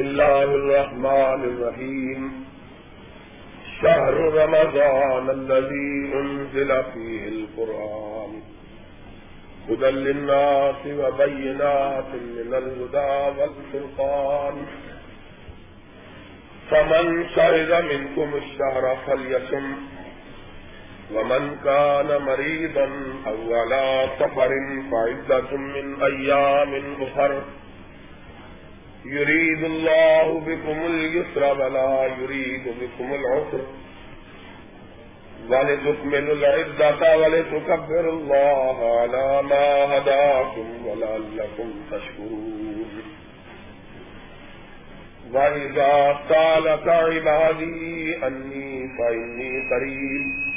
بسم الله الرحمن الرحيم شهر رمضان الذي أنزل فيه القرآن هدى للناس وبينات من الهدى والفرقان فمن شهد منكم الشهر فليسم ومن كان مريضا أو على سفر فعدة من أيام أخر يريد الله بكم اليسر ولا يريد بكم العسر. ولتكملوا العدة ولتكبروا الله على ما هداكم ولعلكم تشكرون. وإذا سالك عبادي أني فإني قريب.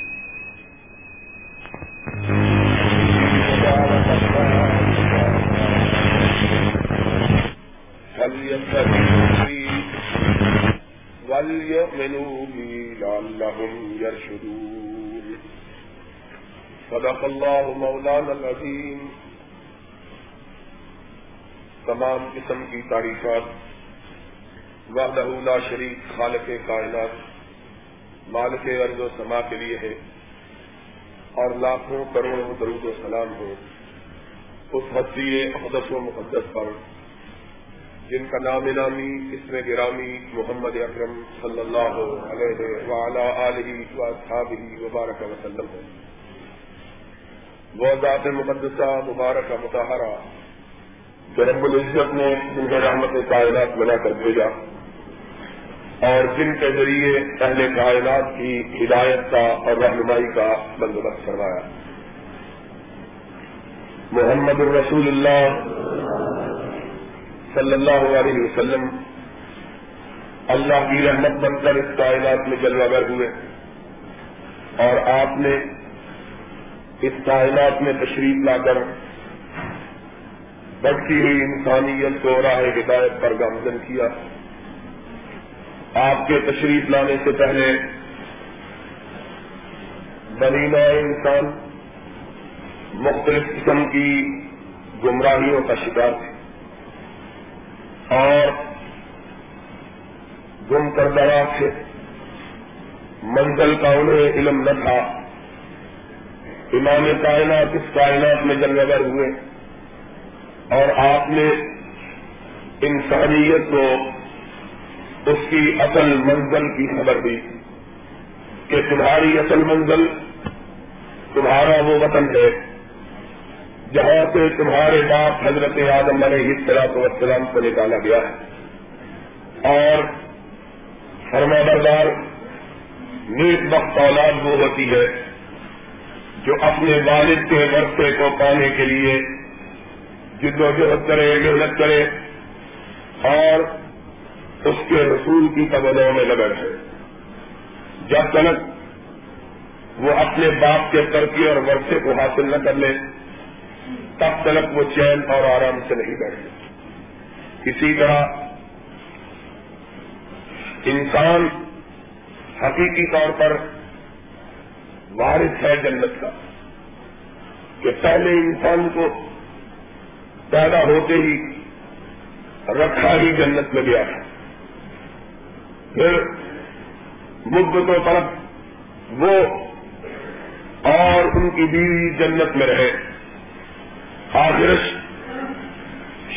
وليؤمنوا بي لعلهم يرشدون. صدق الله مولانا العظيم. تمام قسم کی تعریفات. وحدہ لا شریک خالق کائنات. مالک ارض و سما کے لیے ہے. اور لاکھوں کروڑوں درود و سلام ہو. اس حسی اقدس و مقدس پر جن کا نام نامی اس میں گرامی، محمد اکرم صلی اللہ علیہ وعلا علیہ وصحابہ وبارک وسلم ہے وہ ذات مقدسہ، مبارک متحرہ جو رب العزت نے جن کے رحمت کائنات بنا کر بھیجا اور جن کے ذریعے اہل کائنات کی ہدایت کا اور رہنمائی کا بندوبست کروایا محمد الرسول اللہ صلی اللہ علیہ وسلم، اللہ کی رحمت بن کر اس کائنات میں جلوگر ہوئے۔ اور آپ نے اس کائنات میں تشریف لا کر بڑھتی ہوئی انسانیت کو راہ ہدایت پر گامزن کیا۔ آپ کے تشریف لانے سے پہلے بنینا انسان مختلف قسم کی گمراہیوں کا شکار تھے۔ اور گم کر سے منزل کا انہیں علم نہ تھا۔ امام کائنات اس کائنات میں جنگل ہوئے اور آپ نے انسانیت کو اس کی اصل منزل کی خبر دی کہ تمہاری اصل منزل، تمہارا وہ وطن ہے۔ جہاں سے تمہارے باپ حضرت آدم علیہ السلام والسلام کو نکالا گیا ہے۔ اور فرما بردار، نیک وقت اولاد وہ ہوتی ہے جو اپنے والد کے ورثے کو پانے کے لیے جد و جہد کرے، محنت کرے اور اس کے رسول کی قبلوں میں لگا ہے جب تک وہ اپنے باپ کے ترقی اور ورثے کو حاصل نہ کر لے تب تک وہ چین اور آرام سے نہیں بیٹھے اسی طرح انسان حقیقی طور پر وارث ہے جنت کا، کہ پہلے انسان کو پیدا ہوتے ہی رکھا ہی جنت میں گیا ہے پھر مدتوں طرف وہ اور ان کی بیوی جنت میں رہے۔ آخرش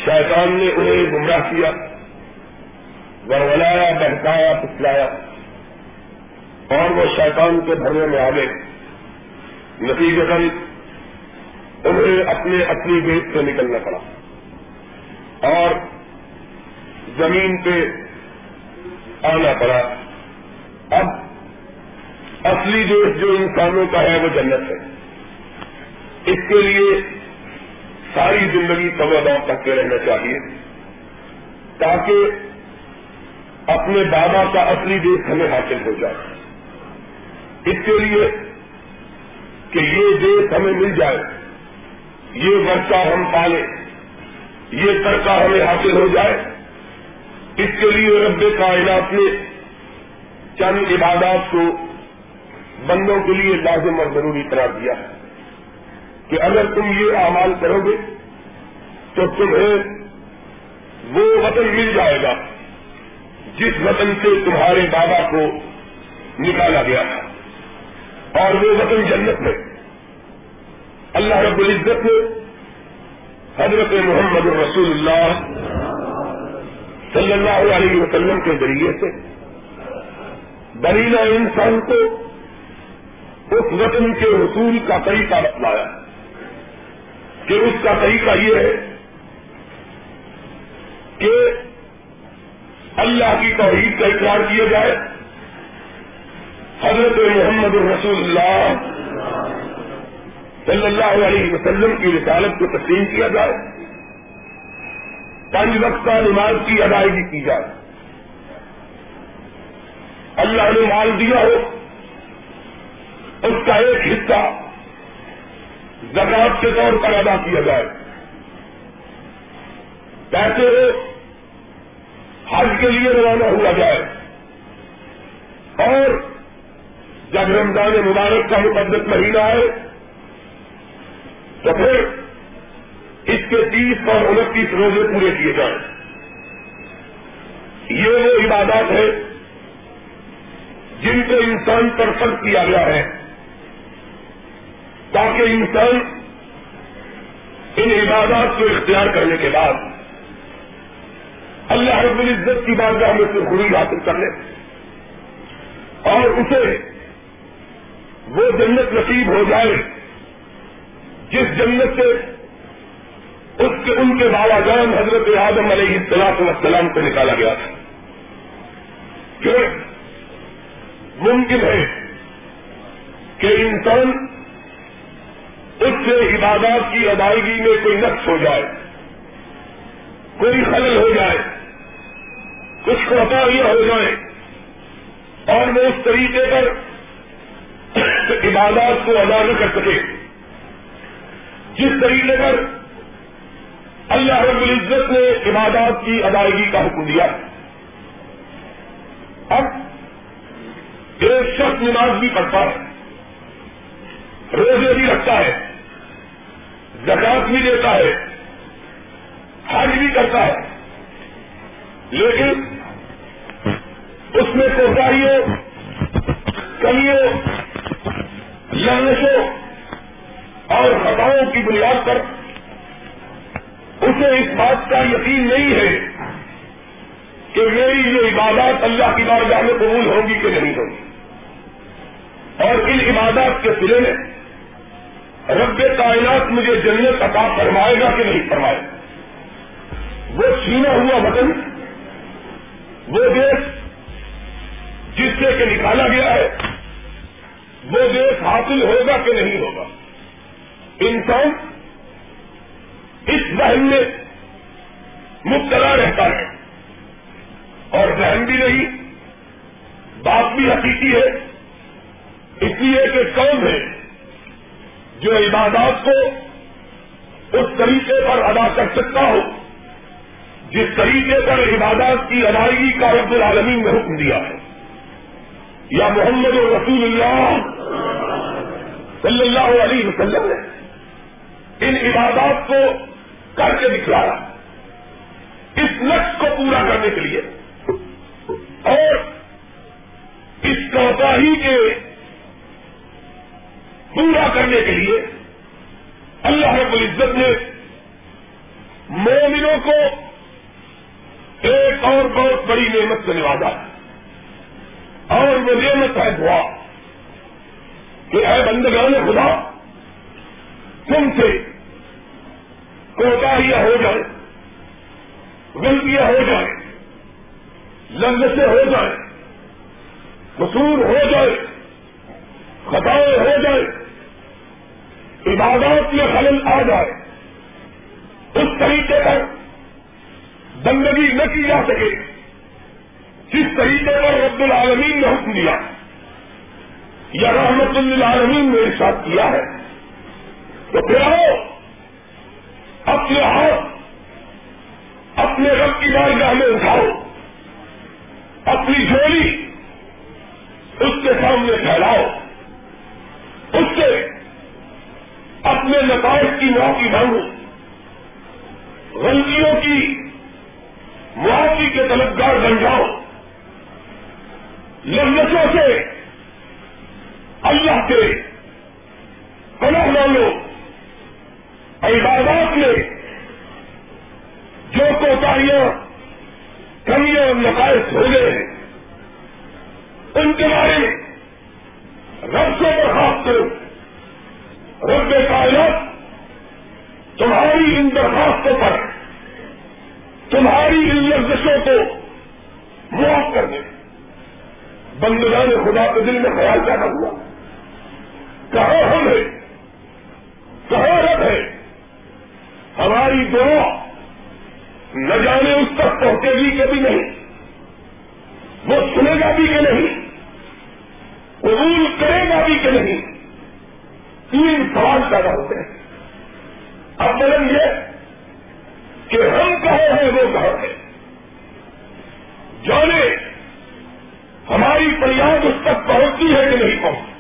شیطان نے انہیں گمراہ کیا۔ ورلایا بہتایا پسلایا۔ اور وہ شیطان کے بھرنے میں آ گئے نتیجہ انہیں اپنے اپنی بیٹ سے نکلنا پڑا۔ اور زمین پہ آنا پڑا۔ اب اصلی دیش جو انسانوں کا ہے وہ جنت ہے۔ اس کے لیے ساری زندگی توبہ کرتے رہنا چاہیے تاکہ اپنے بابا کا اصلی دیش ہمیں حاصل ہو جائے۔ اس کے لیے کہ یہ دیش ہمیں مل جائے، یہ ورثہ ہم پالیں، یہ ترکہ ہمیں حاصل ہو جائے۔ اس کے لیے رب کائنات نے چند عبادات کو بندوں کے لیے لازم اور ضروری قرار دیا ہے۔ کہ اگر تم یہ اعمال کرو گے تو تمہیں وہ وطن مل جائے گا جس وطن سے تمہارے بابا کو نکالا گیا تھا۔ اور وہ وطن جنت ہے اللہ رب العزت نے حضرت محمد رسول اللہ صلی اللہ علیہ وسلم کے ذریعے سے بریلا انسان کو اس وطن کے حصول کا طریقہ بتلایا۔ کہ اس کا طریقہ یہ ہے کہ اللہ کی توحید کا اقرار کیا جائے۔ حضرت محمد الرسول اللہ صلی اللہ علیہ وسلم کی رسالت کو تسلیم کیا جائے۔ پانچ وقت نماز کی ادائیگی کی جائے۔ اللہ نے مال دیا ہو۔ اس کا ایک حصہ زکات کے طور پر ادا کیا جائے۔ پیسے حج کے لیے روانہ ہوا جائے۔ اور جب رمضان مبارک کا مقدس مہینہ ہے، تو پھر اس کے تیس اور انتیس روزے پورے کیے جائیں۔ یہ وہ عبادات ہے جن کو انسان پر فرق کیا گیا ہے۔ تاکہ انسان ان عبادات کو اختیار کرنے کے بعد اللہ رب العزت کی بارگاہ میں سے خری حاصل کر لے اور اسے وہ جنت نصیب ہو جائے جس جنت سے اس کے ان کے بابا جان حضرت آدم علیہ السلاط وسلام کو نکالا گیا تھا۔ کہ ممکن ہے کہ انسان اس سے عبادات کی ادائیگی میں کوئی نقص ہو جائے، کوئی خلل ہو جائے، کچھ کوتا یہ ہو جائے۔ اور وہ اس طریقے پر عبادات کو ادا نہ کر سکے۔ جس طریقے پر اللہ رب العزت نے عبادات کی ادائیگی کا حکم دیا۔ اب ایک شخص نماز بھی پڑھتا ہے۔ روزے بھی رکھتا ہے زکات بھی دیتا ہے، حج بھی کرتا ہے۔ لیکن اس میں کوتاہیوں، کمیوں لہنشوں اور خطاؤں کی بنیاد پر اسے اس بات کا یقین نہیں ہے کہ میری یہ عبادات اللہ کی بارگاہ میں قبول ہوگی کہ نہیں ہوگی۔ اور ان عبادات کے سلے میں رب کائنات مجھے جنت عطا فرمائے گا کہ نہیں فرمائے؟ گا وہ چھینا ہوا وطن، وہ دیش جس سے کہ نکالا گیا ہے، وہ دیش حاصل ہوگا کہ نہیں ہوگا؟ انسان اس بہن میں مبتلا رہتا ہے اور بہن بھی نہیں بات بھی حقیقی ہے اس لیے کہ کون ہے جو عبادات کو اس طریقے پر ادا کر سکتا ہو جس طریقے پر عبادات کی ادائیگی کا رب العالمین نے حکم دیا ہے۔ یا محمد رسول اللہ صلی اللہ علیہ وسلم نے ان عبادات کو کر کے دکھلایا۔ اس لکش کو پورا کرنے کے لیے۔ اور اس کوتاہی کے پورا کرنے کے لیے اللہ رب العزت نے مومنوں کو ایک اور بہت بڑی نعمت سے نوازا ہے اور وہ نعمت ہے دعا کہ اے بندگان خدا، تم سے کوتاہیاں ہو جائیں، غلطیاں ہو جائیں، لذتیں ہو جائیں، قصور ہو جائے خطائیں ہو جائے عبادات میں خلل آ جائے، اس طریقے پر بندگی نہ کی جا سکے، جس طریقے پر رب العالمین نے حکم دیا، یا رحمت للعالمین نے ارشاد کیا ہے، تو پھر آؤ، اپنے ہاتھ، اپنے رب کی بارگاہ میں اٹھاؤ، اپنی جھولی اس کے سامنے پھیلاؤ اس سے اپنے نتائج کی معافی مانگو غلطیوں کی معافی کے طلبگار بن جاؤ لذتوں سے اللہ کے پناہ مانگو عبادات میں جو کوتاہیاں، کمیاں اور نقائص ہو گئے ہیں، ان کے بارے میں رب سے درخواست کرو رب کائنات تمہاری ان درخواستوں پر، تمہاری ان لفظوں کو معاف کر دے۔ بندگان خدا کے دل میں خیال پیدا ہوا۔ کہاں ہم ہے کہاں رب ہے ہماری دعا نہ جانے اس تک پہنچے گی کبھی نہیں، وہ سنے گا بھی کہ نہیں، قبول کرے گا بھی کہ نہیں۔ تین سوال پیدا ہوتے ہیں۔ اب بلن یہ کہ ہم کہاں ہیں وہ کہاں ہے جانے ہماری فریاد اس تک پہنچتی ہے کہ نہیں پہنچتی۔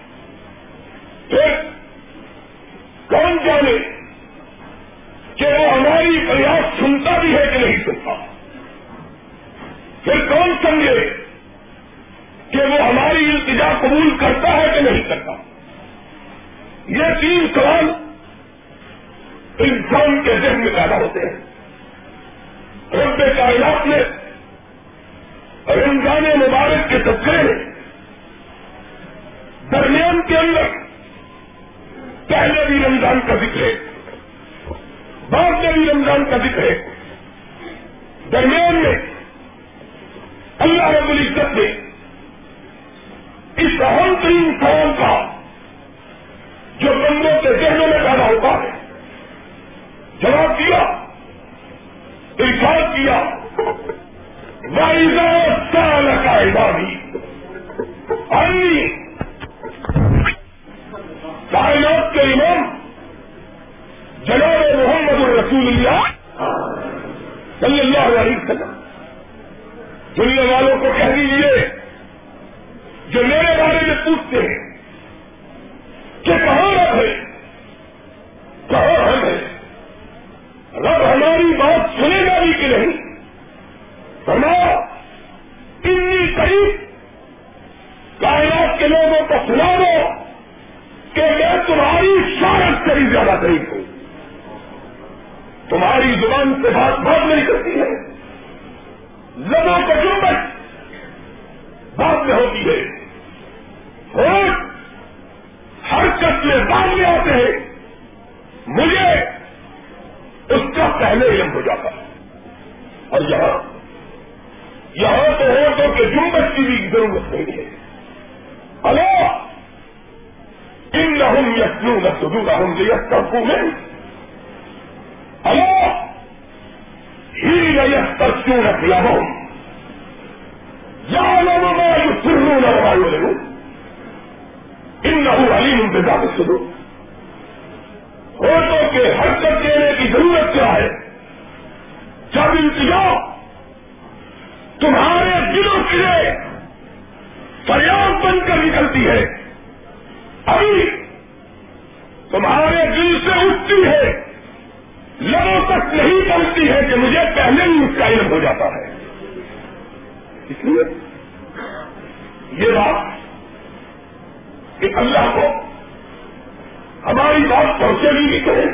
پھر کون جانے کہ وہ ہماری فریاد سنتا بھی ہے کہ نہیں سنتا؟ پھر کون سمجھے کہ وہ ہماری التجا قبول کرتا ہے کہ نہیں کرتا؟ یہ تین سوال انسان کے ذہن میں پیدا ہوتے ہیں۔ رب کائنات میں رمضان مبارک کے تذکرے میں درمیان کے اندر پہلے بھی رمضان کا ذکر ہے، بعد میں بھی رمضان کا ذکر ہے۔ درمیان میں اللہ رب العزت نے اس اہم ترین سوال کا جو بندوں کے ذہنوں میں پیدا ہوتا ہے۔ جواب دیا۔ ارشاد کیا سال کا عبادی کائنات کے امام جناب محمد الرسول اللہ صلی اللہ علیہ وسلم۔ دنیا والوں کو کہہ دیجیے جو میرے بارے میں پوچھتے ہیں۔ کہ کہاں رب ہے؟ کہاں ہم ہے رب ہماری بات سنے گا بھی کہ نہیں؟ فرمایا اتنی قریب کائنات کے لوگوں کو سنا دو کہ میں تمہاری شارت سے بھی زیادہ قریب ہوں۔ تمہاری زبان سے بات بات نہیں کرتی ہے۔ لبوں کا جمبت بات میں ہوتی ہے اور ہر کس میں بعد میں آتے ہیں۔ مجھے اس کا پہلے علم ہو جاتا۔ اور یہاں یہاں تو عورتوں کے جمبت کی بھی ضرورت نہیں ہے۔ اللہ ان لہم یسنو نہ سدو رحم یس کا میں اللہ ہی یس تک کیوں نہ کیا ہوں یا لوگوں میں جو سرو نہ وایو لے ان نہ علیم انتظام سدو عورتوں کے حرکت دینے کی ضرورت کیا ہے؟ جب انتظام تمہارے دلوں کے لیے فریاد بن کر نکلتی ہے، ابھی تمہارے دل سے اٹھتی ہے، لبوں تک نہیں پہنچتی ہے کہ مجھے پہلے ہی اس کا علم ہو جاتا ہے۔ اس لیے یہ بات کہ اللہ کو ہماری بات پہنچے بھی نہیں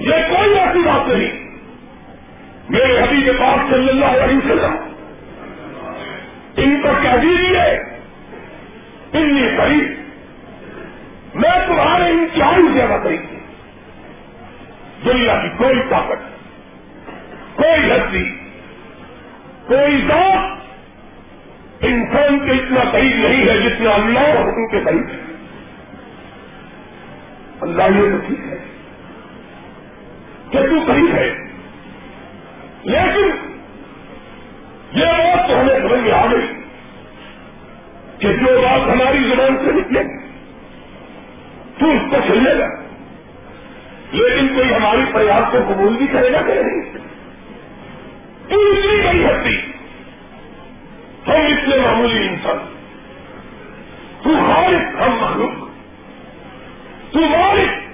یہ کوئی ایسی بات نہیں۔ میرے ابھی کے پاس صلی اللہ علیہ وسلم، ان کو کیا دیجیے اتنی قریب میں تمہارے انتہائی زیادہ قریب دنیا کی کوئی طاقت، کوئی ہستی، کوئی ذات انسان کے اتنا قریب نہیں ہے جتنا اللہ اور ان کے قریب ہے۔ اللہ یہ تو ٹھیک ہے۔ کہ تو قریب ہے۔ لیکن یہ بات تو ہمیں سمجھ میں آ گئی کہ جو بات ہماری زبان سے نکلے، تو اس کو سمجھے گا۔ لیکن کوئی ہماری پریاس کو قبول بھی کرے گا کہ نہیں؟ تو اتنی بڑی ہستی۔ ہم اتنے معمولی انسان۔ تو خالق ہم مخلوق تو مالک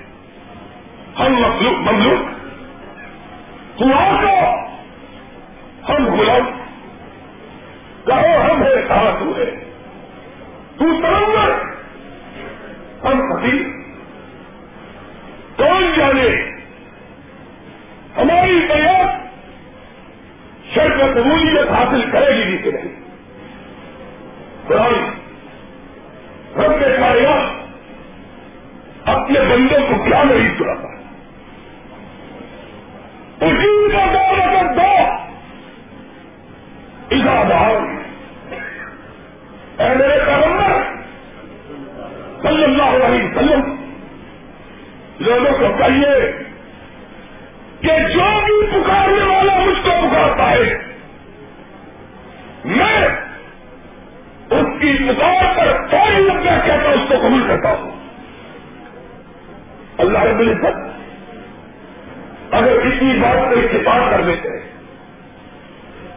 ہم مخلوق مملوک۔ تو آ ہم غلام۔ کہو ہم ہے کہاں تو ہے۔ تو سرور ہم فقیر۔ کون جانے؟ ہماری بیات شرط قبولیت حاصل کرے گی کہ نہیں۔ قرآن۔ رب کے کائنات۔ اپنے بندوں کو کیا نہیں سناتا اسی کا دور اگر دو ادار اے میرے پیغمبر، صلی اللہ علیہ وسلم، لوگوں کو کہیے کہ جو بھی پکارنے والا مجھ کو پکارتا ہے، میں اس کی پکار پر فوری لگ کہتا، اس کو قبول کرتا ہوں۔ اللہ رب العزت اگر کسی بات کو اتفاق کر دیتے ہیں،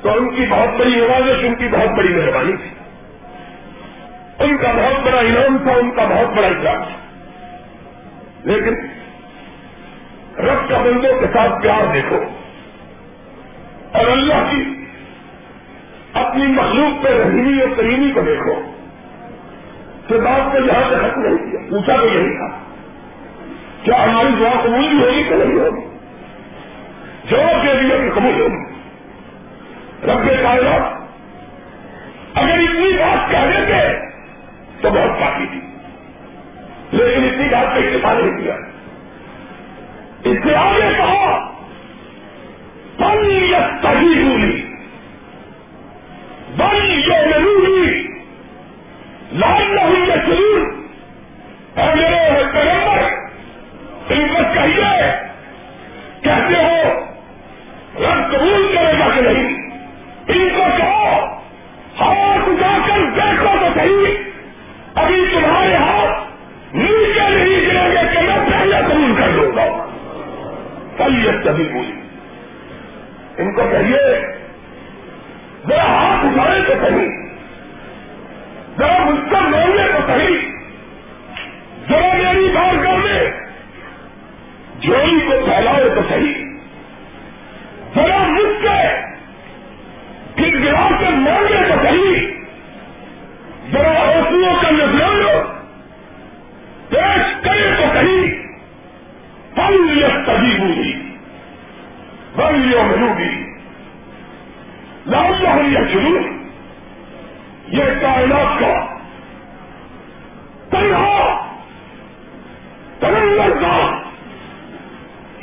تو ان کی بہت بڑی عبادت، ان کی بہت بڑی مہربانی تھی۔ ان کا بہت بڑا انعام تھا، ان کا بہت بڑا اجلاس۔ تھا لیکن رب کا بندوں کے ساتھ پیار دیکھو۔ اور اللہ کی اپنی مخلوق پہ رحیمی اور کریمی کو دیکھو۔ کہ بات کو یہاں سے ختم نہیں کیا پوچھا تو یہی تھا۔ کیا ہماری دعا قبول بھی ہوگی کہ نہیں ہوگی؟ جواب دے دیا کہ قبول ہوگی۔ رب کائنات، اگر اتنی بات کہہ دیتے تو بہت کافی تھی۔ لیکن اتنی بات کا اتفاق نہیں کیا۔ اس سے آگے کہا پن یا صحیح ہوئی بن جو ضروری لال نہ ہوئی یا ضرور اور میرے پیغمبر ان کو کہیے کہتے ہو، رب قبول کرے گا کہ نہیں؟ ان کو کہو، ہاتھ اٹھا کر دیکھو تو صحیح۔ ابھی تمہارے ہاتھ نیچے نہیں گریں گے کہ میں پہلے قبول کر دوں گا۔ کل یہ سبھی بولی۔ ان کو کہیے، ذرا ہاتھ اٹھائے تو صحیح۔ ذرا مجھ سے مانگے تو صحیح۔ ذرا میری بات کرنے جوئی کو پھیلائے تو صحیح۔ ذرا مجھ سے پھر گرا کے مانگے تو صحیح۔ ذرا اوسلوں کا نظر پیش کرے تو صحیح۔ پل یہ تبھی ہوئی بلیوں ملوگی لال یہ شروع یہ کائنات کا تنہا۔ تنور کا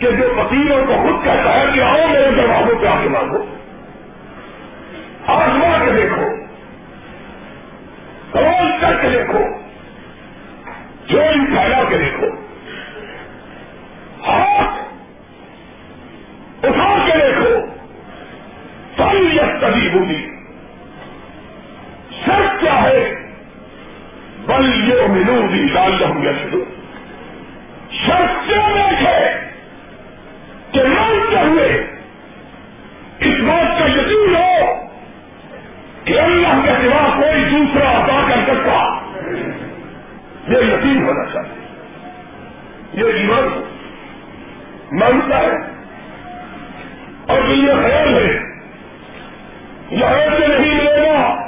کہ جو فقیروں کو خود کہتا ہے کہ آؤ میرے دروازوں پہ آ کے مانگو آزما کے دیکھو۔ سوال کر کے دیکھو۔ جو پھیلا کے دیکھو۔ ہاتھ اٹھا کے دیکھو۔ پل یا تبھی ہوگی سچ کیا ہے؟ بل یہ ملو گی لال رہوں گا شروع شرط کیا دیکھے؟ کہ مانتے ہوئے اس بات کا یقین ہو کہ اللہ کے سوا کوئی دوسرا ادا کر سکتا، یہ یقین ہونا چاہیے۔ یہ ایمان مانتا ہے۔ اور یہ خیال ہے یہاں سے نہیں ملے گا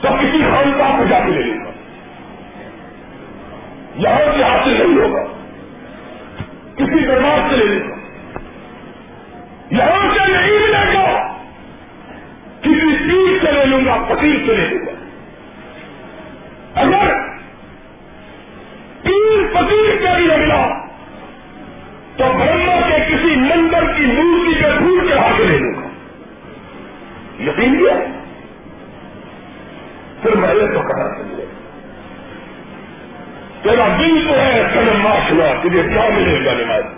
تو کسی خانقاہ کو جا کے لے لے گا یہاں سے حاصل نہیں ہوگا۔ کسی دربار سے لے لے گا یہاں سے نہیں ملے گا کسی پیر سے لے لوں گا، فقیر سے لے لوں گا۔ اگر پیر فقیر سے بھی ملا، تو برما کے کسی مندر کی مورتی کے پھول کے ہاتھ لے لوں گا۔ یقین کیا؟ پھر میں نے تو کہا چلیے تیرا دل تو ہے سنم معاشنا تجھے کیا ملے گا نماز؟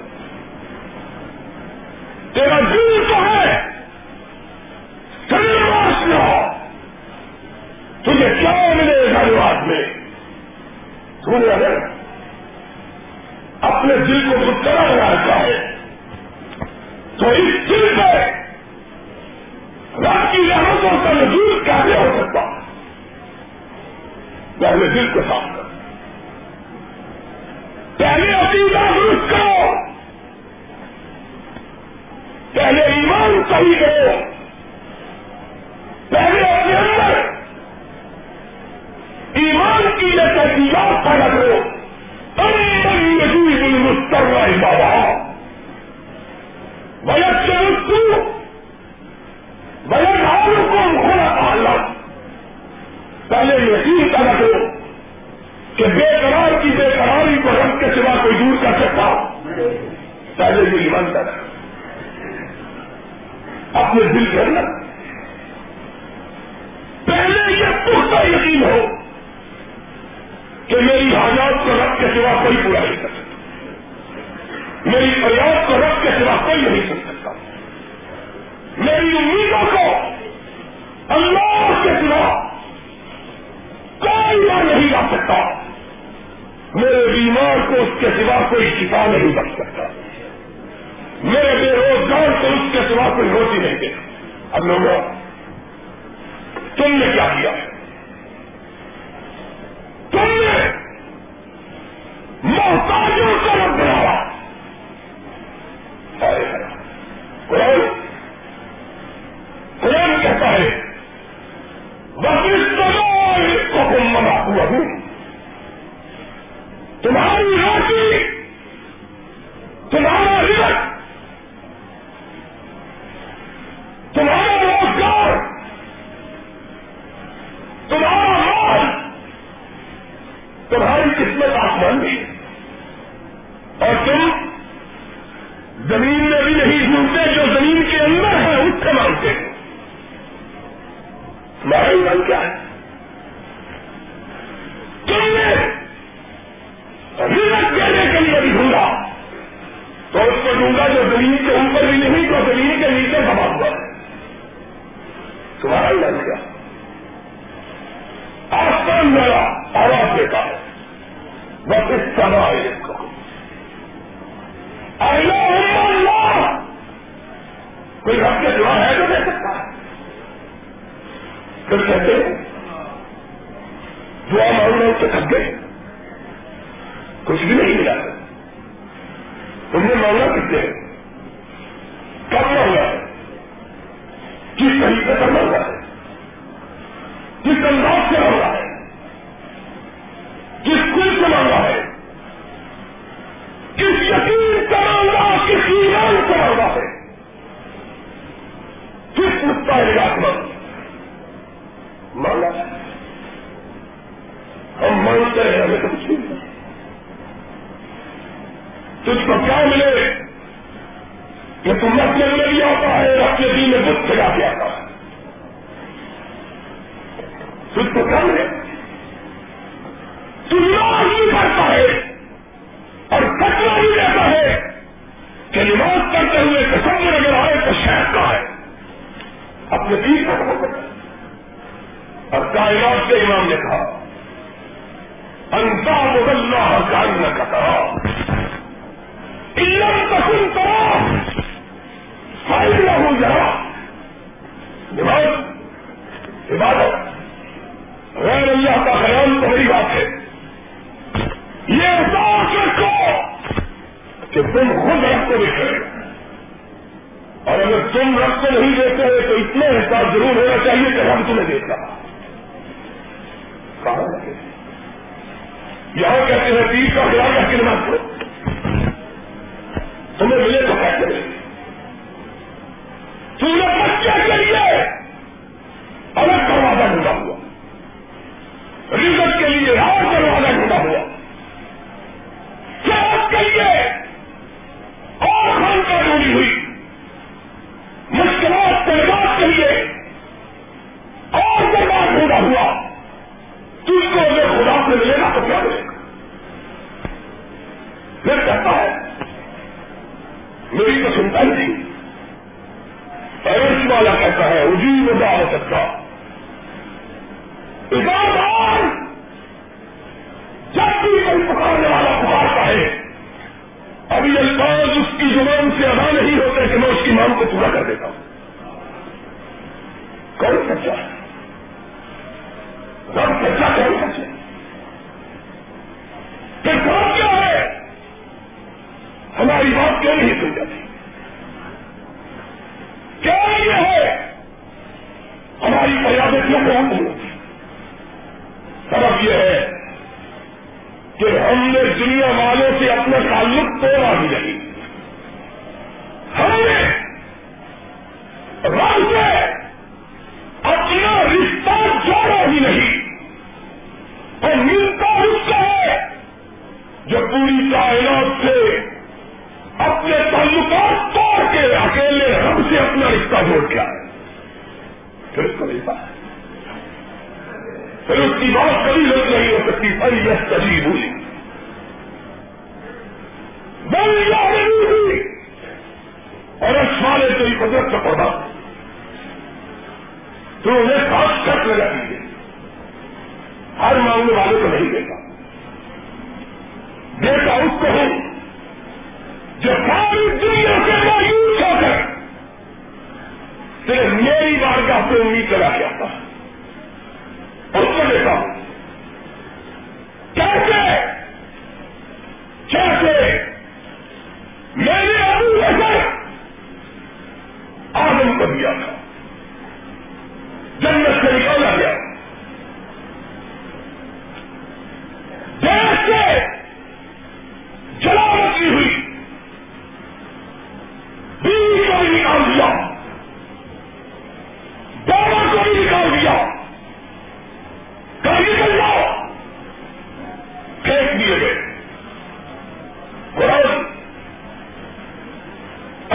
وہی تمہاری راجی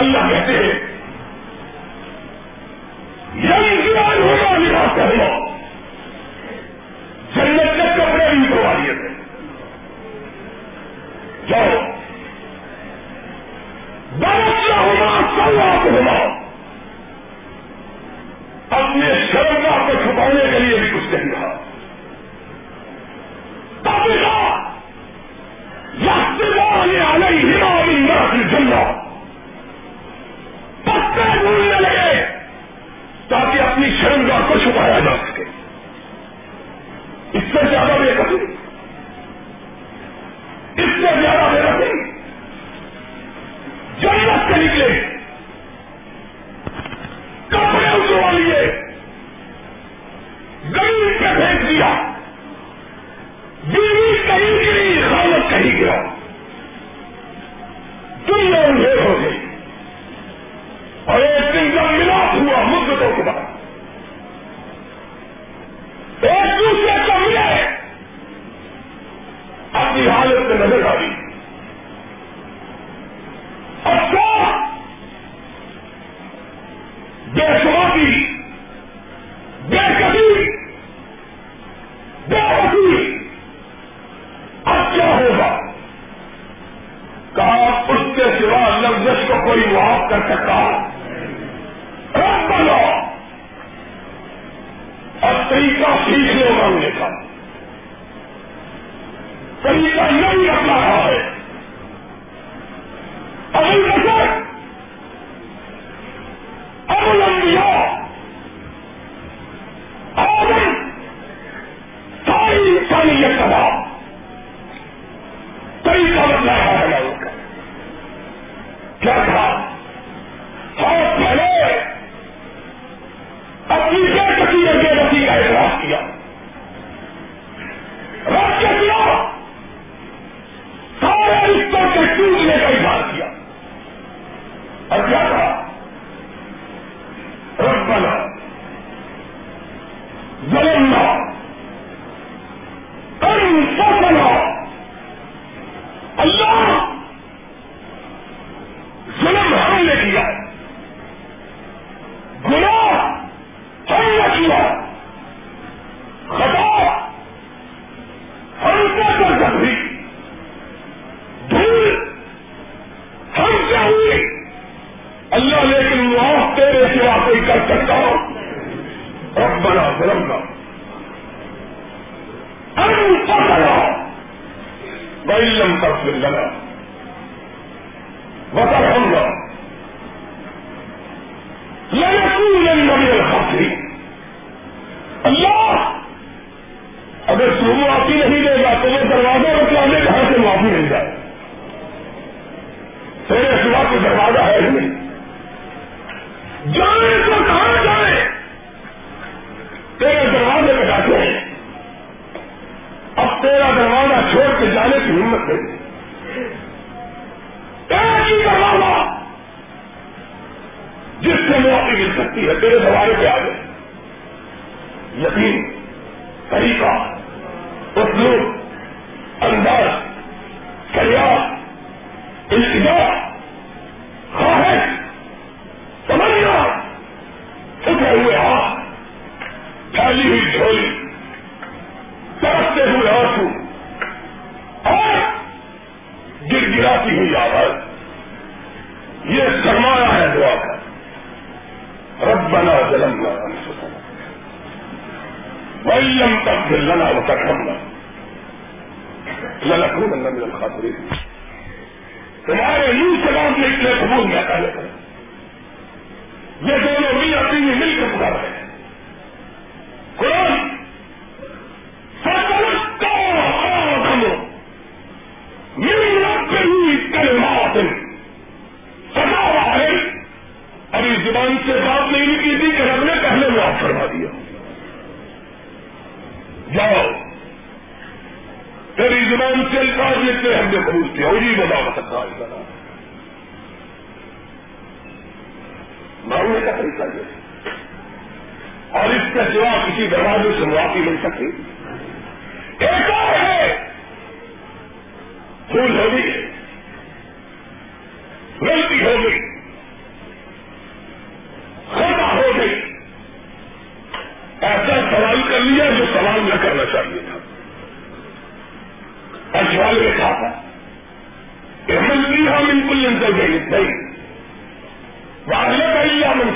اللہ کہتے ہیں۔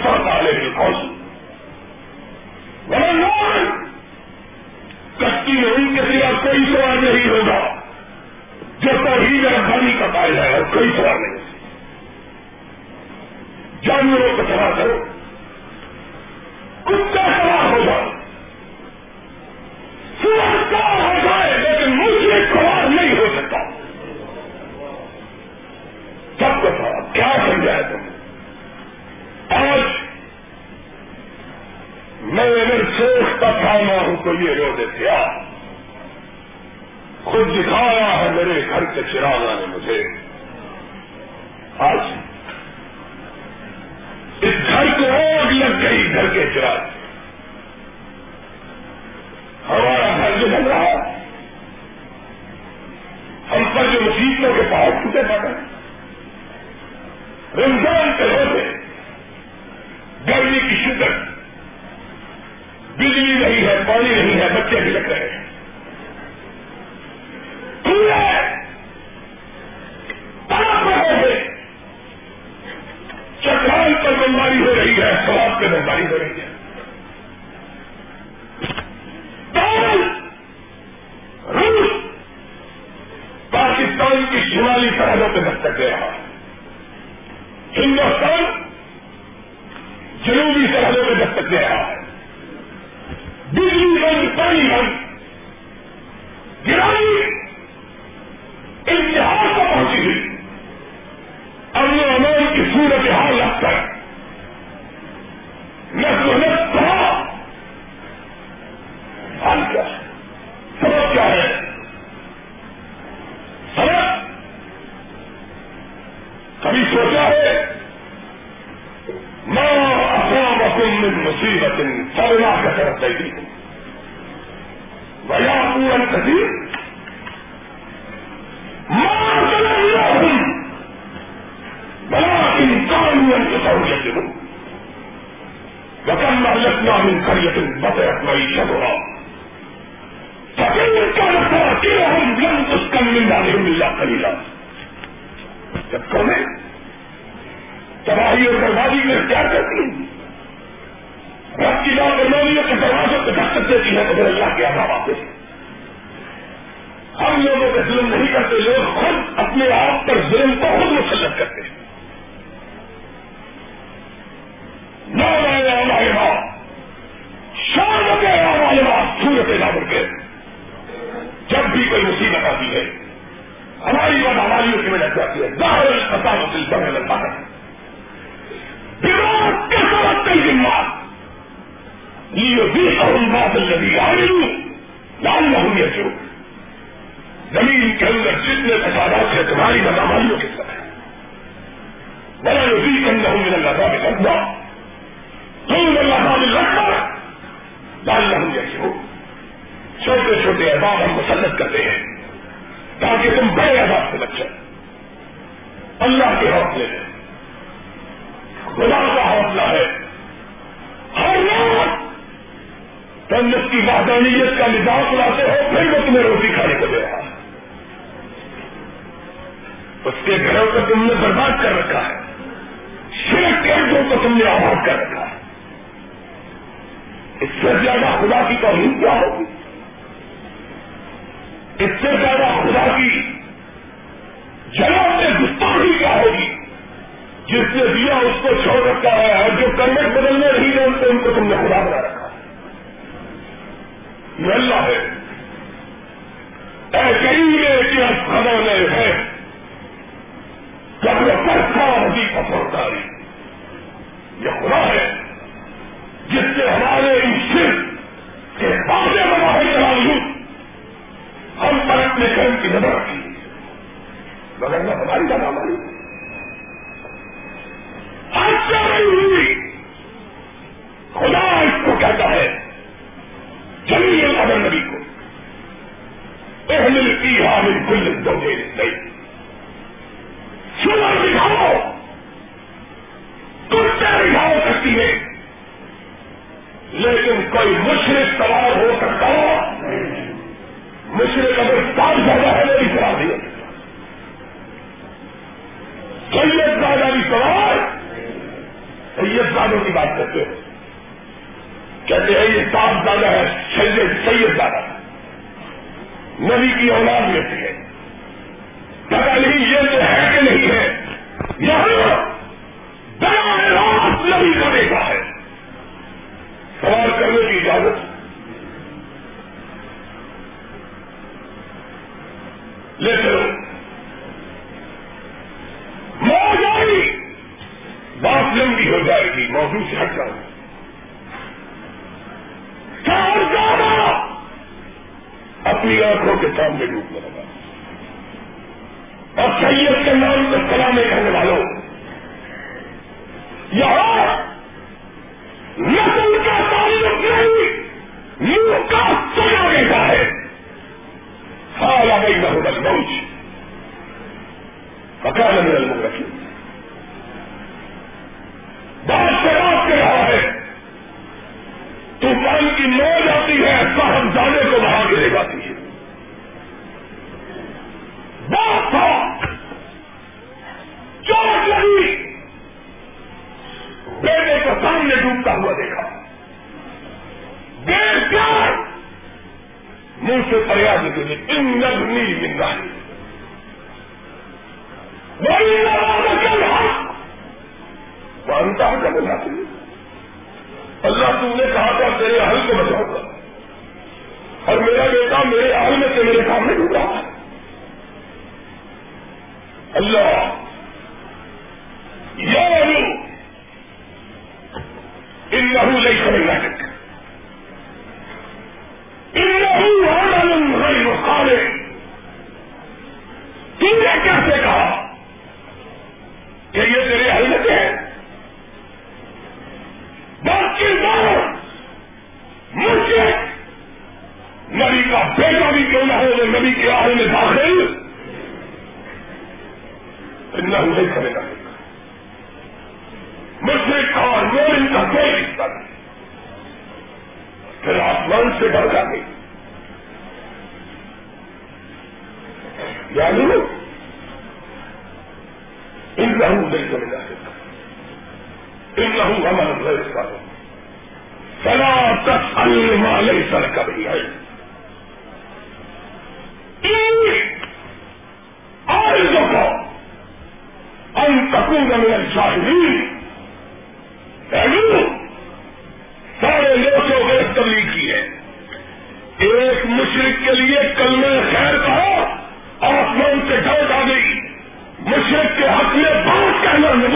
اللہ تعالی نہیں کے سوا کوئی سوال نہیں ہوگا۔ جو توحید ربانی کا پائے جائے اور کوئی سوال نہیں۔ ظلم نہیں کرتے لوگ خود اپنے آپ پر ظلم کو خود مسلط کرتے ہیں۔ جب بھی کوئی مصیبت آتی ہے، ہماری بات ہماری اس میں لگ جاتی ہے۔ ظاہر پتا سے بڑھنے لگتا ہے دماغ کے ساتھ کئی دن ذمہ یہ بھی اور بات لگی آئی لال نہ ہوں گے جو زمین کے اندر جتنے فسادات ہیں، تمہاری بدامالیوں کے ساتھ۔ بڑا یوزی اندر ہوں میرا لگا میں لگنا تم اللہ لگا میں لگنا ڈالنا ہوں گے ہو چھوٹے چھوٹے احباب ہم مسلط کرتے ہیں تاکہ تم بڑے احباب سے بچے اللہ کے حوصلے میں خدا کا حوصلہ ہے۔ ہر روز تندرستی کی وحدانیت کا مزاج لاتے ہو، پھر وہ تمہیں روٹی کھانے کو دے رہا اس کے گھروں کو تم نے برباد کر رکھا ہے۔ شرک کے گھروں کو تم نے آباد کر رکھا ہے۔ اس سے زیادہ خدا کی توہین کیا ہوگی؟ اس سے زیادہ خدا کی جناب سے گستاخی کیا ہوگی؟ جس نے دیا اس کو چھوڑ رکھا ہے، اور جو کرمٹ بدلنے نہیں جانتے، ان کو تم نے خدا بنا رکھا یہ اللہ ہے۔ اے کریم کہ خدا نے ہے۔ جب یہ پرکھا ہوگی پسنداری یہ خدا ہے جس سے ہمارے ان صرف کے باتیں بنا کے باوجود ہم پر اپنے کرم کی نظر رکھی مگر میں ہماری جگہ ہماری ہوئی؟ خدا اس کو کہتا ہے چلیے اگر نبی کو، اہل کی حامل کل دو نہیں سنا دکھاؤ کتے دکھاؤ سکتی ہے۔ لیکن کوئی مشرق سوار ہو سکتا ہو مشرق اگر سال زیادہ ہے، میری سلا دیا سید زیادہ بھی سوال سید زادوں کی بات کرتے ہیں کہتے ہیں، یہ صاف زیادہ ہے، سید سید زیادہ نبی کی اولاد میں سے ہے۔ پتا نہیں یہ تو ہے کہ نہیں ہے؟ یہاں راست نہیں کرے گا ہے۔ سوال کرنے کی اجازت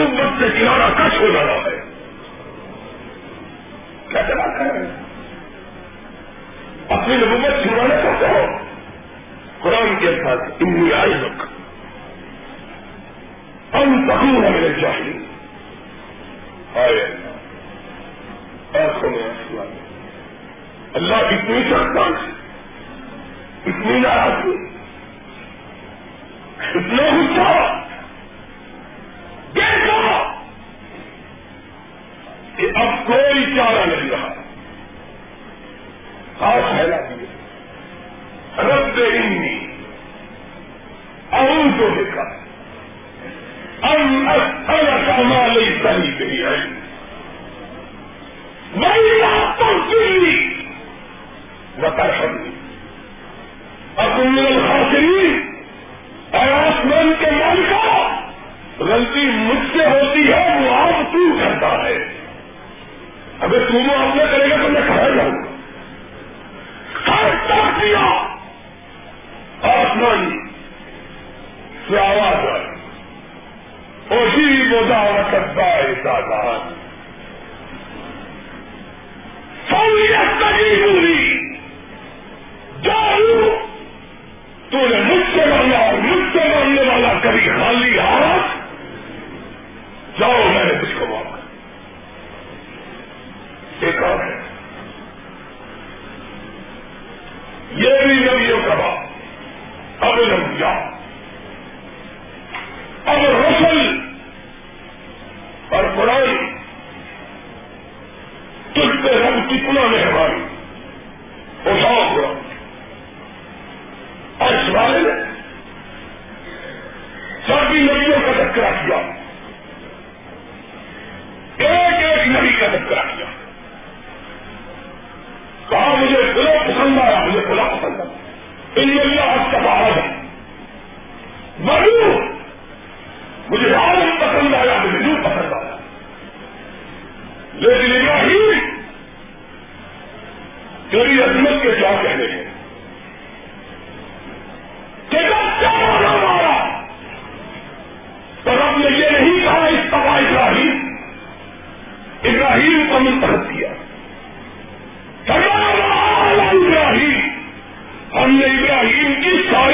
کہنا نبوت سے کنارہ کش ہو جانا ہے۔ کیسے بات کر رہے ہیں اپنی نبوت چھڑانا چاہتے ہو قرآن کے ساتھ انی آئی رکھ ہم تکون میرے چاہیے آئے، آنکھوں میں آنسو اللہ اتنی سخت اتنی ناراضگی اتنا غصہ دیکھو! کہ اب کوئی چارہ نہیں رہا۔ ہاتھ پھیلا دیے۔ رب انی اون تو دیکھا ام اصل کاما نہیں گئی ہے میں آپ کو بتا سکوں اب ان خاصری اور آسمان کے مالکہ غلطی مجھ سے ہوتی ہے، وہ آپ تو کرتا ہے۔ اگر تم آپ نے کرے گا تو میں کھڑا جاؤں گا آسمانی۔ سے آواز آئی اسی بودا کرتا ہے دادا سہولیت نہیں ہوئی۔ جاؤ۔ تو نے مجھ سے مانگا اور مجھ سے مانگنے والا کبھی خالی ہاتھ جاؤ میں نے کچھ کو معاف ایک اور ہے۔ یہ بھی نبیوں کا باپ۔ اب لمبیا اب رسل اور بڑائی تجھ پہ رب کی پناہ ہماری اٹھاؤ ہوا اور اس بارے میں سب سبھی نبیوں کا تذکرہ کیا۔ ایک ایک نبی کا تذکرہ کیا۔ کہا، مجھے بلا پسند آیا، مجھے بلا پسند آیا۔ ان اللہ آج کا باہر ہے۔ مجھے مجھے عالم پسند آیا، مجھے نو پسند آیا۔ لیکن ابراہیم تیری عظمت کے کیا کہنے ہیں؟ رب نے یہ نہیں کہا، اس طرح ابراہیم ابراہیم کو منتخب کیا۔ فرمایا ابراہیم۔ ہم نے ابراہیم کی ساری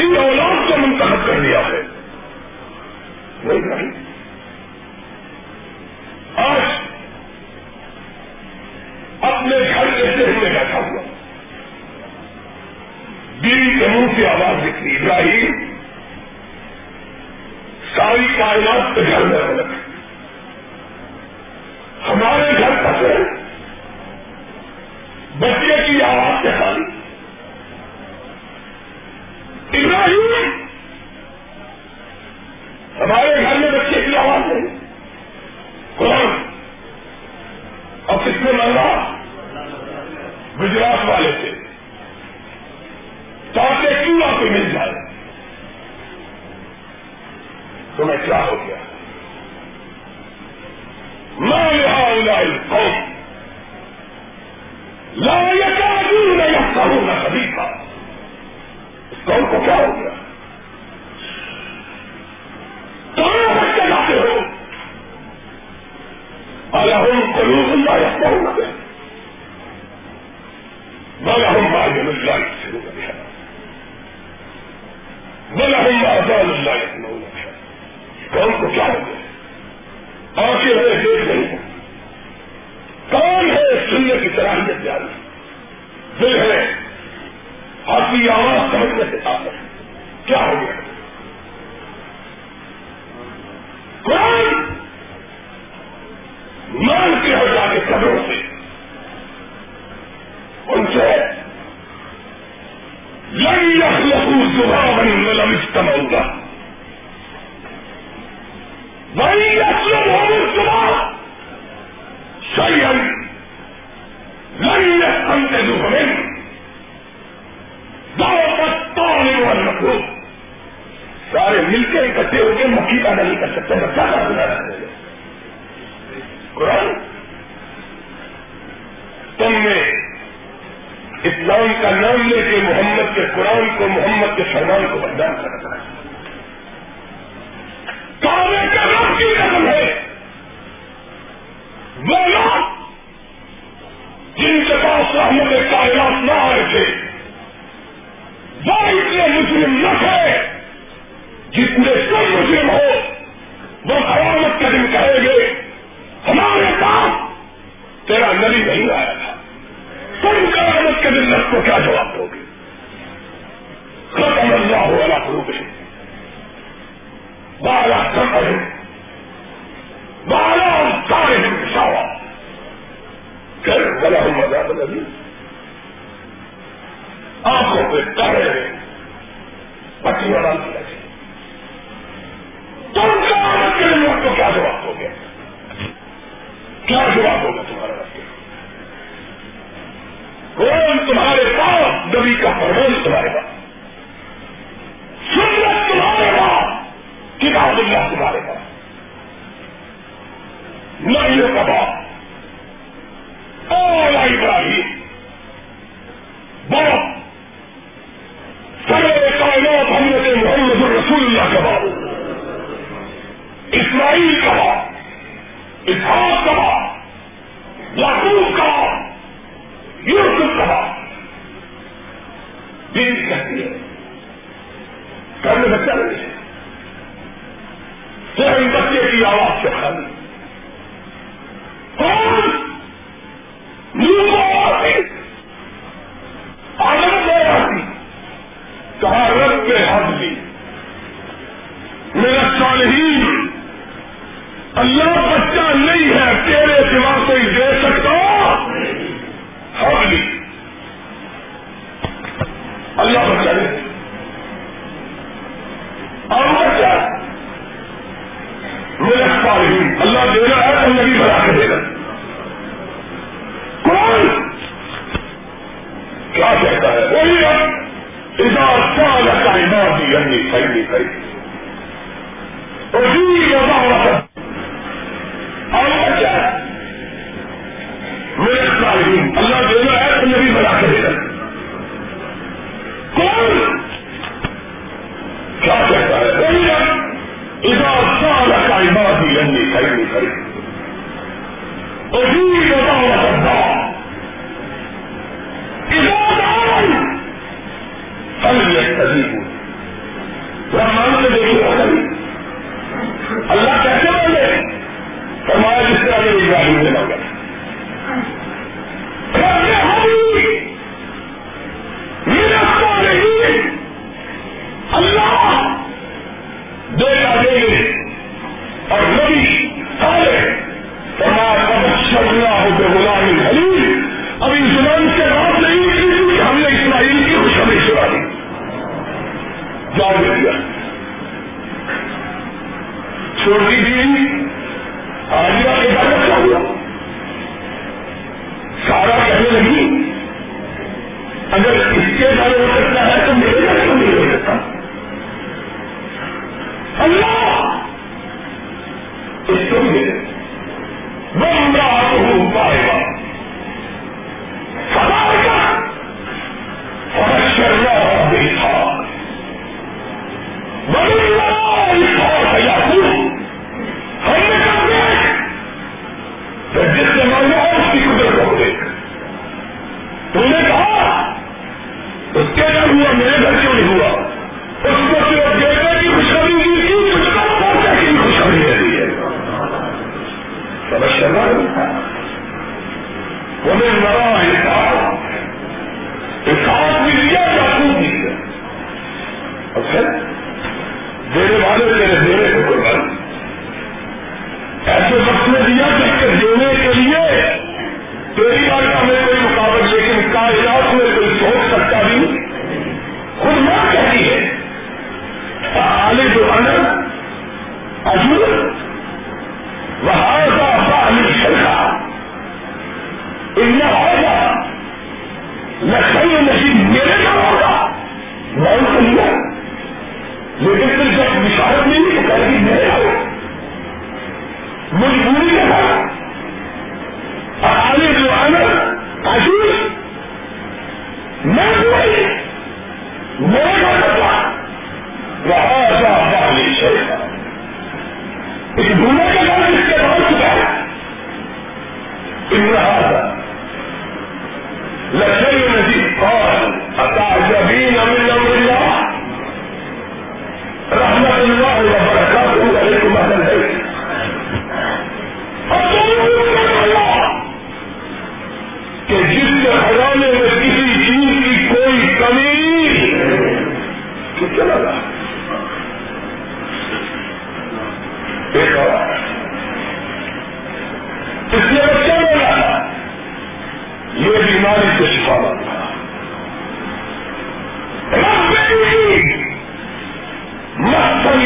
کو کیا جواب دوں اللہ ہوتے غلام حلیم اب اس زبان سے بات نہیں کی ہم نے اسرائیل کی خوشحالی چڑھائی جان دیا۔ چھوڑ دی تھی آریہ کے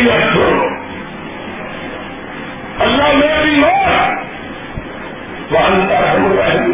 بھی اللہ میری ماں وہ اندر ہم رہے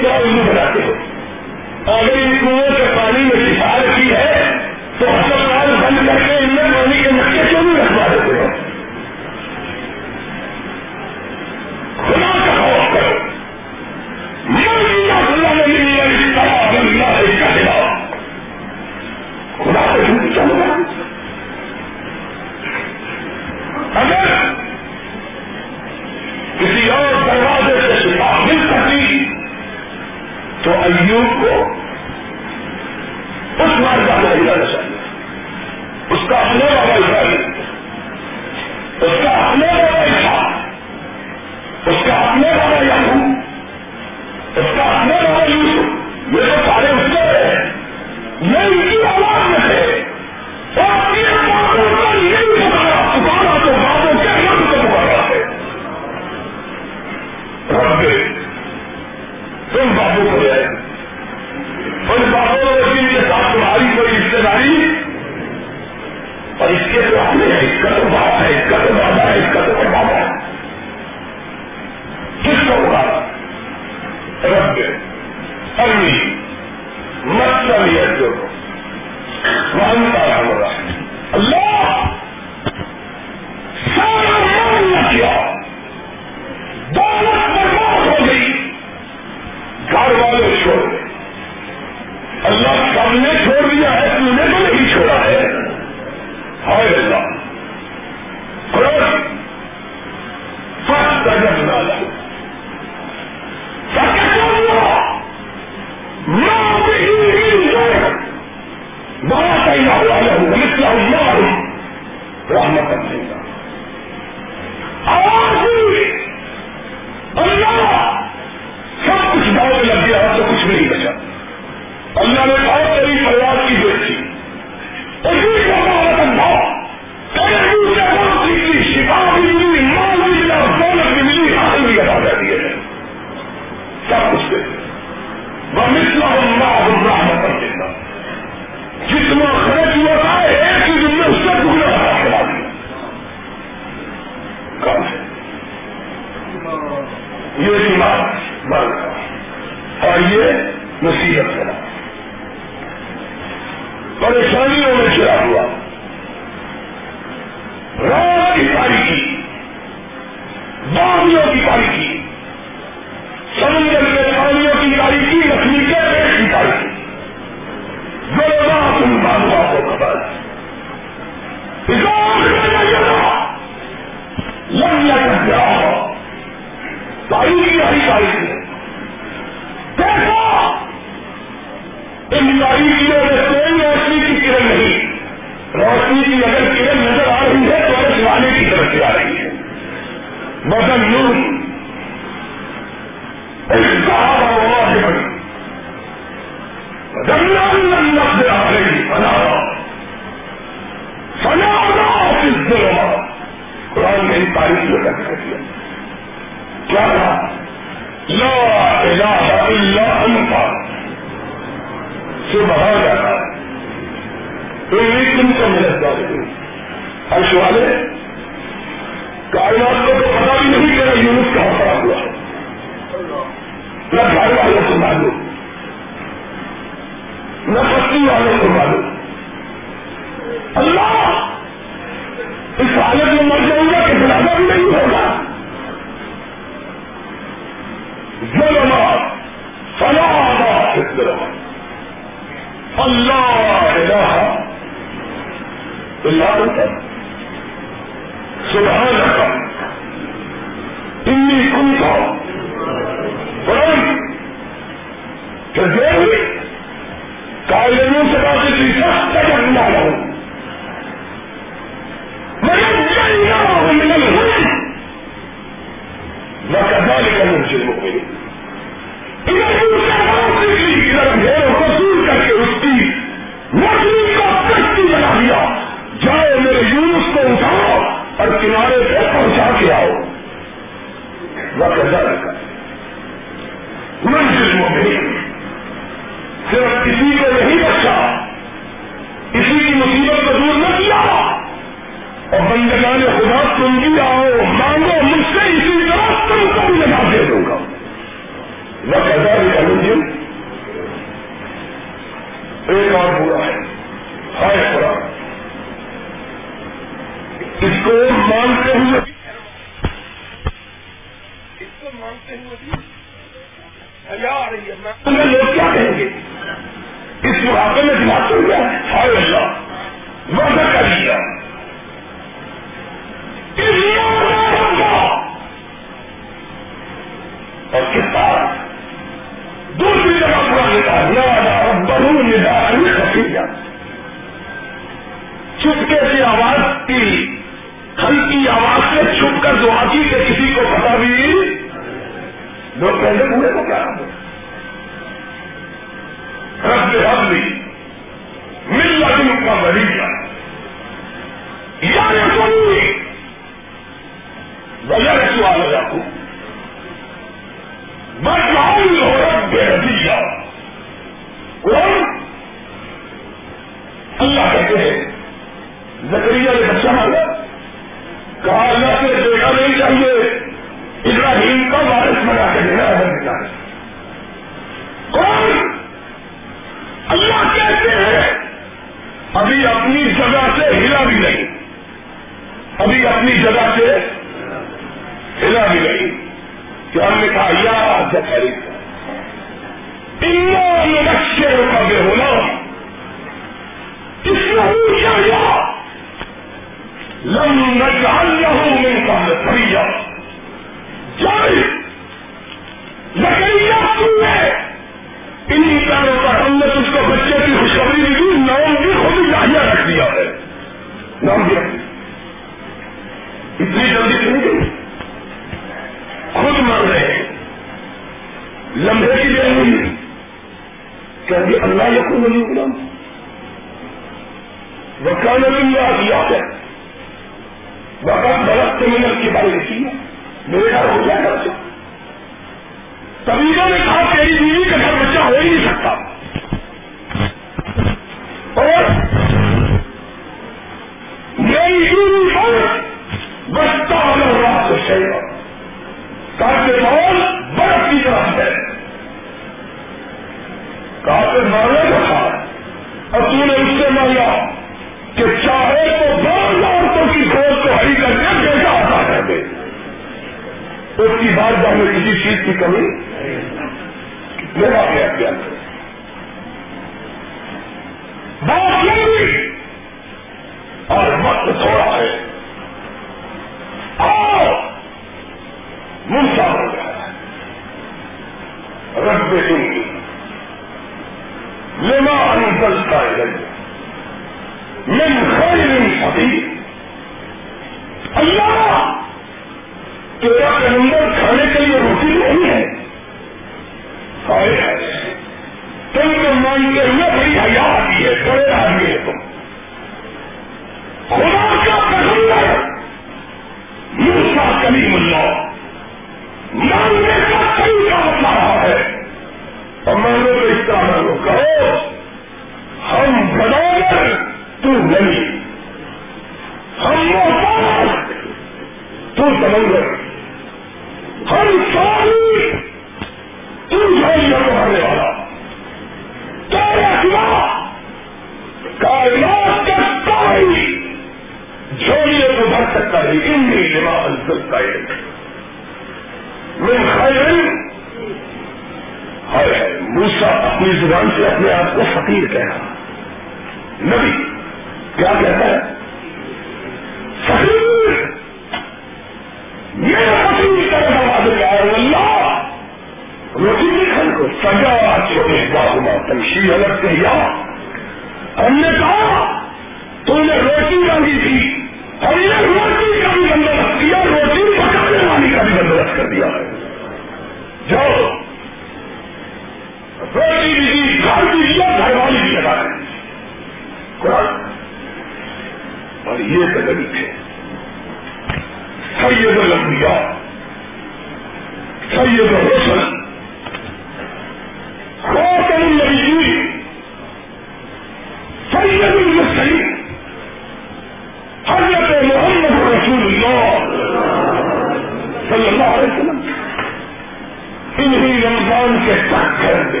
ایمان کے سخت گھر میں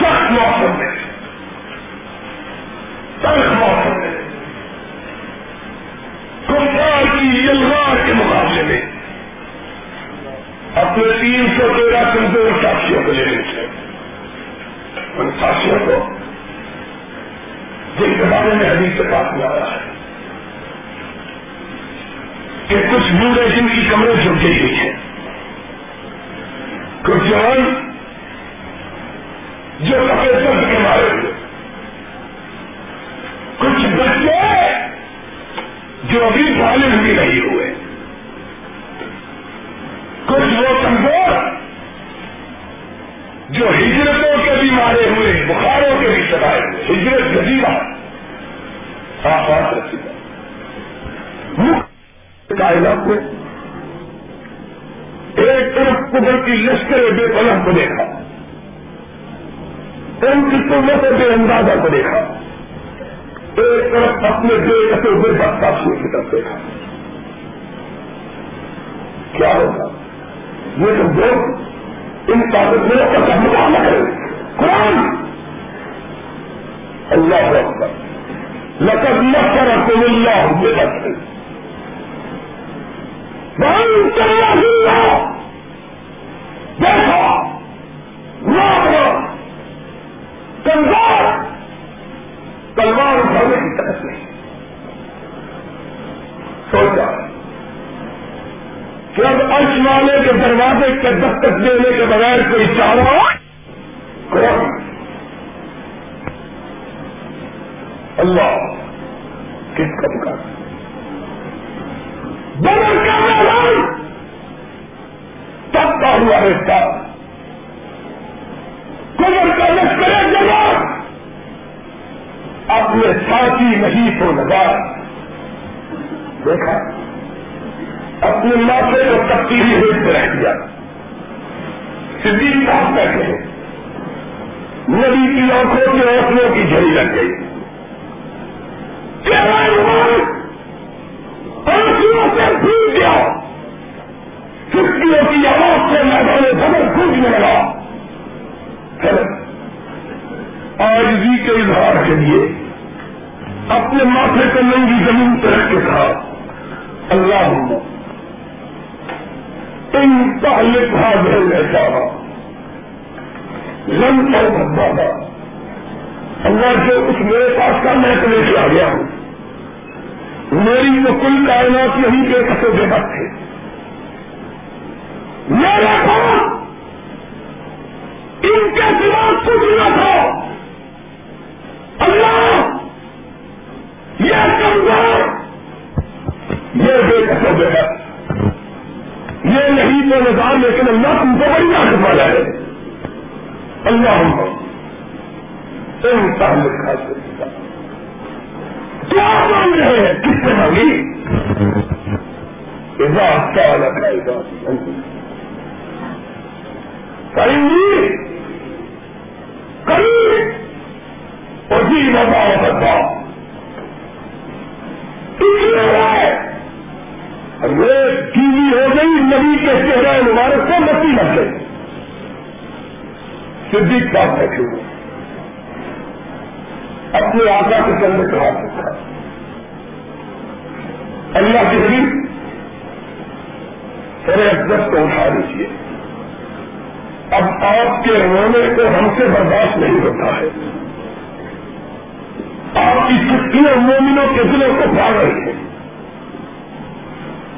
سخت موسم میں۔ سخت موسم میں۔ کمپار کی یلوار کے مقابلے میں۔ اپنے تین سو تیرہ کمزور ساتھیوں کو لے لیتے ہیں ان ساتھیوں کو جن کے بارے میں ابھی سے بات میں ہے کہ کچھ بوڑھے جن کی کمرے جھک گئی اپنے ماتھے کو ننگی زمین پہ رکھ کے کہا اللہ ان پہلے کھا بھیج ایسا لم پر بابا اللہ جو اس میرے پاس کا میں لے کے آ گیا ہوں؟ میری تو کل کائنات یہی کے کسو بے بات تھے۔ میرا پاس ان کے خلاف کچھ نہ تھا۔ اللہ یہ یہ بے کسو بے بات یہ نہیں تو نظام، لیکن اللہ تم کو بڑی طاقت والا ہے۔ اللہ ان کا لکھا سے کیا مان رہے ہیں؟ کس سے مانگی؟ اضاف الگ ہے کریں گی کری اور جی مزہ ہوتا اس لیے ٹی وی ہو گئی، نبی کے چہرہ مبارک کو متی لگ گئی۔ صدیق صاحب بیٹھے ہوئے اپنے آقا کے چلنے کا ہاتھ رکھا۔ اللہ کے حبیب سر اقدس کو اٹھا دیجیے اب آپ کے رونے کو ہم سے برداشت نہیں ہوتا ہے۔ آپ کی چھٹیاں مومنوں کے دلوں کو پھاڑ رہی ہیں۔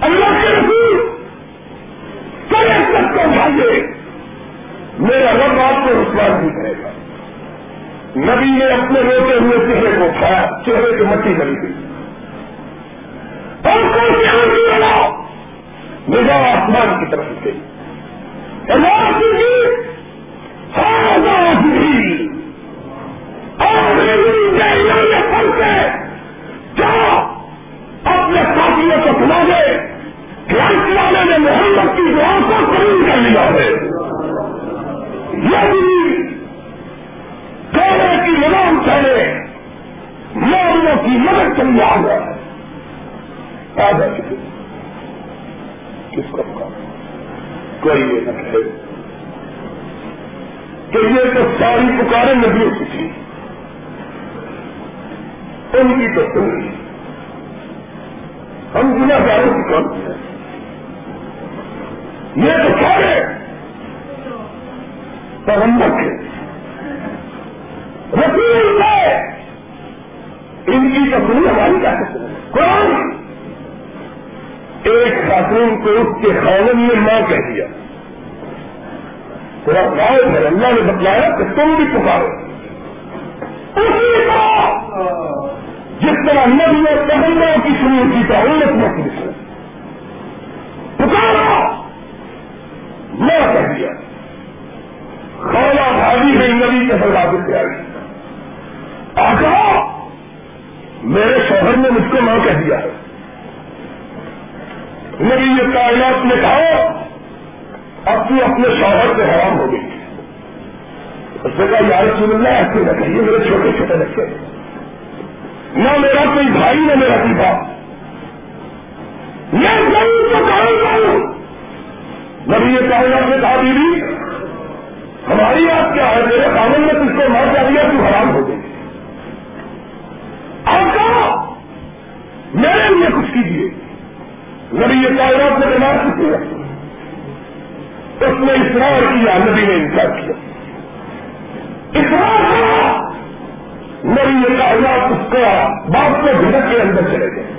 اللہ کے رسول سر اقدس کو اٹھائیے میرا رب آپ کو رسوار بھی کرے گا۔ نبی نے اپنے روتے ہوئے چہرے کو کھایا، چہرے کی مٹی کری گئی اور کون سی آنکھ لگا نظام آسمان کی طرف گئی اللہ کی ہاں اپنے ساتھیوں کو سنا دے کلائنٹ نے محمد کی دعا کو قبول کر لیا ہے یہ دونوں کی نظام چلے مولوں کی مدد چل گیا ہے آ کس کوئی یہ نہ کہ یہ تو ساری پکاریں نبیوں کی تھی ان کی تو سنی ہم گنا داروں کی کام ہیں۔ یہ تو سارے پیغمبر تھے رسول ہے ان کی تو سنی ہماری کیا قرآن۔ ایک خاتون کو اس کے خاون نے ماں کہہ دیا۔ تھوڑا گاؤں ہے، اللہ نے بتلایا کہ تم بھی پکارو۔ اسی طرح جس طرح نبی اور پیغمبروں کی سنی کی تھا امت میں کی پکارا! میں کہہ دیا. خالہ بھاگی گئی نبی کے سردار سے آئی آگا میرے شوہر نے مجھ کو ماں کہہ دیا. ہے نبی یہ کائنات نے کہا، اب تو اپنے شوہر سے حیران ہو گئی. اس نے کہا یار سن اللہ، ایسے نہ کہیے، میرے چھوٹے چھوٹے بچے. نہ میرا کوئی بھائی، نہ میرا کوئی باپ۔ میں ضرور تو کہوں نبی یہ کائنات نے کہا دیدی ہماری بات کیا ہے؟ میرے قانون میں تجھ کو ماں کہہ دیا تو حرام ہو گئی آپ کہا میرے لیے کچھ کیجیے نبی یہ کائنات میں بیمار چکی ہے؟ اس نے اصرار کیا، نبی نے انکار کیا۔ اصرار کیا۔ نبی یہ کائنات اس کا باپ کو بھڑک کے اندر چلے گئے۔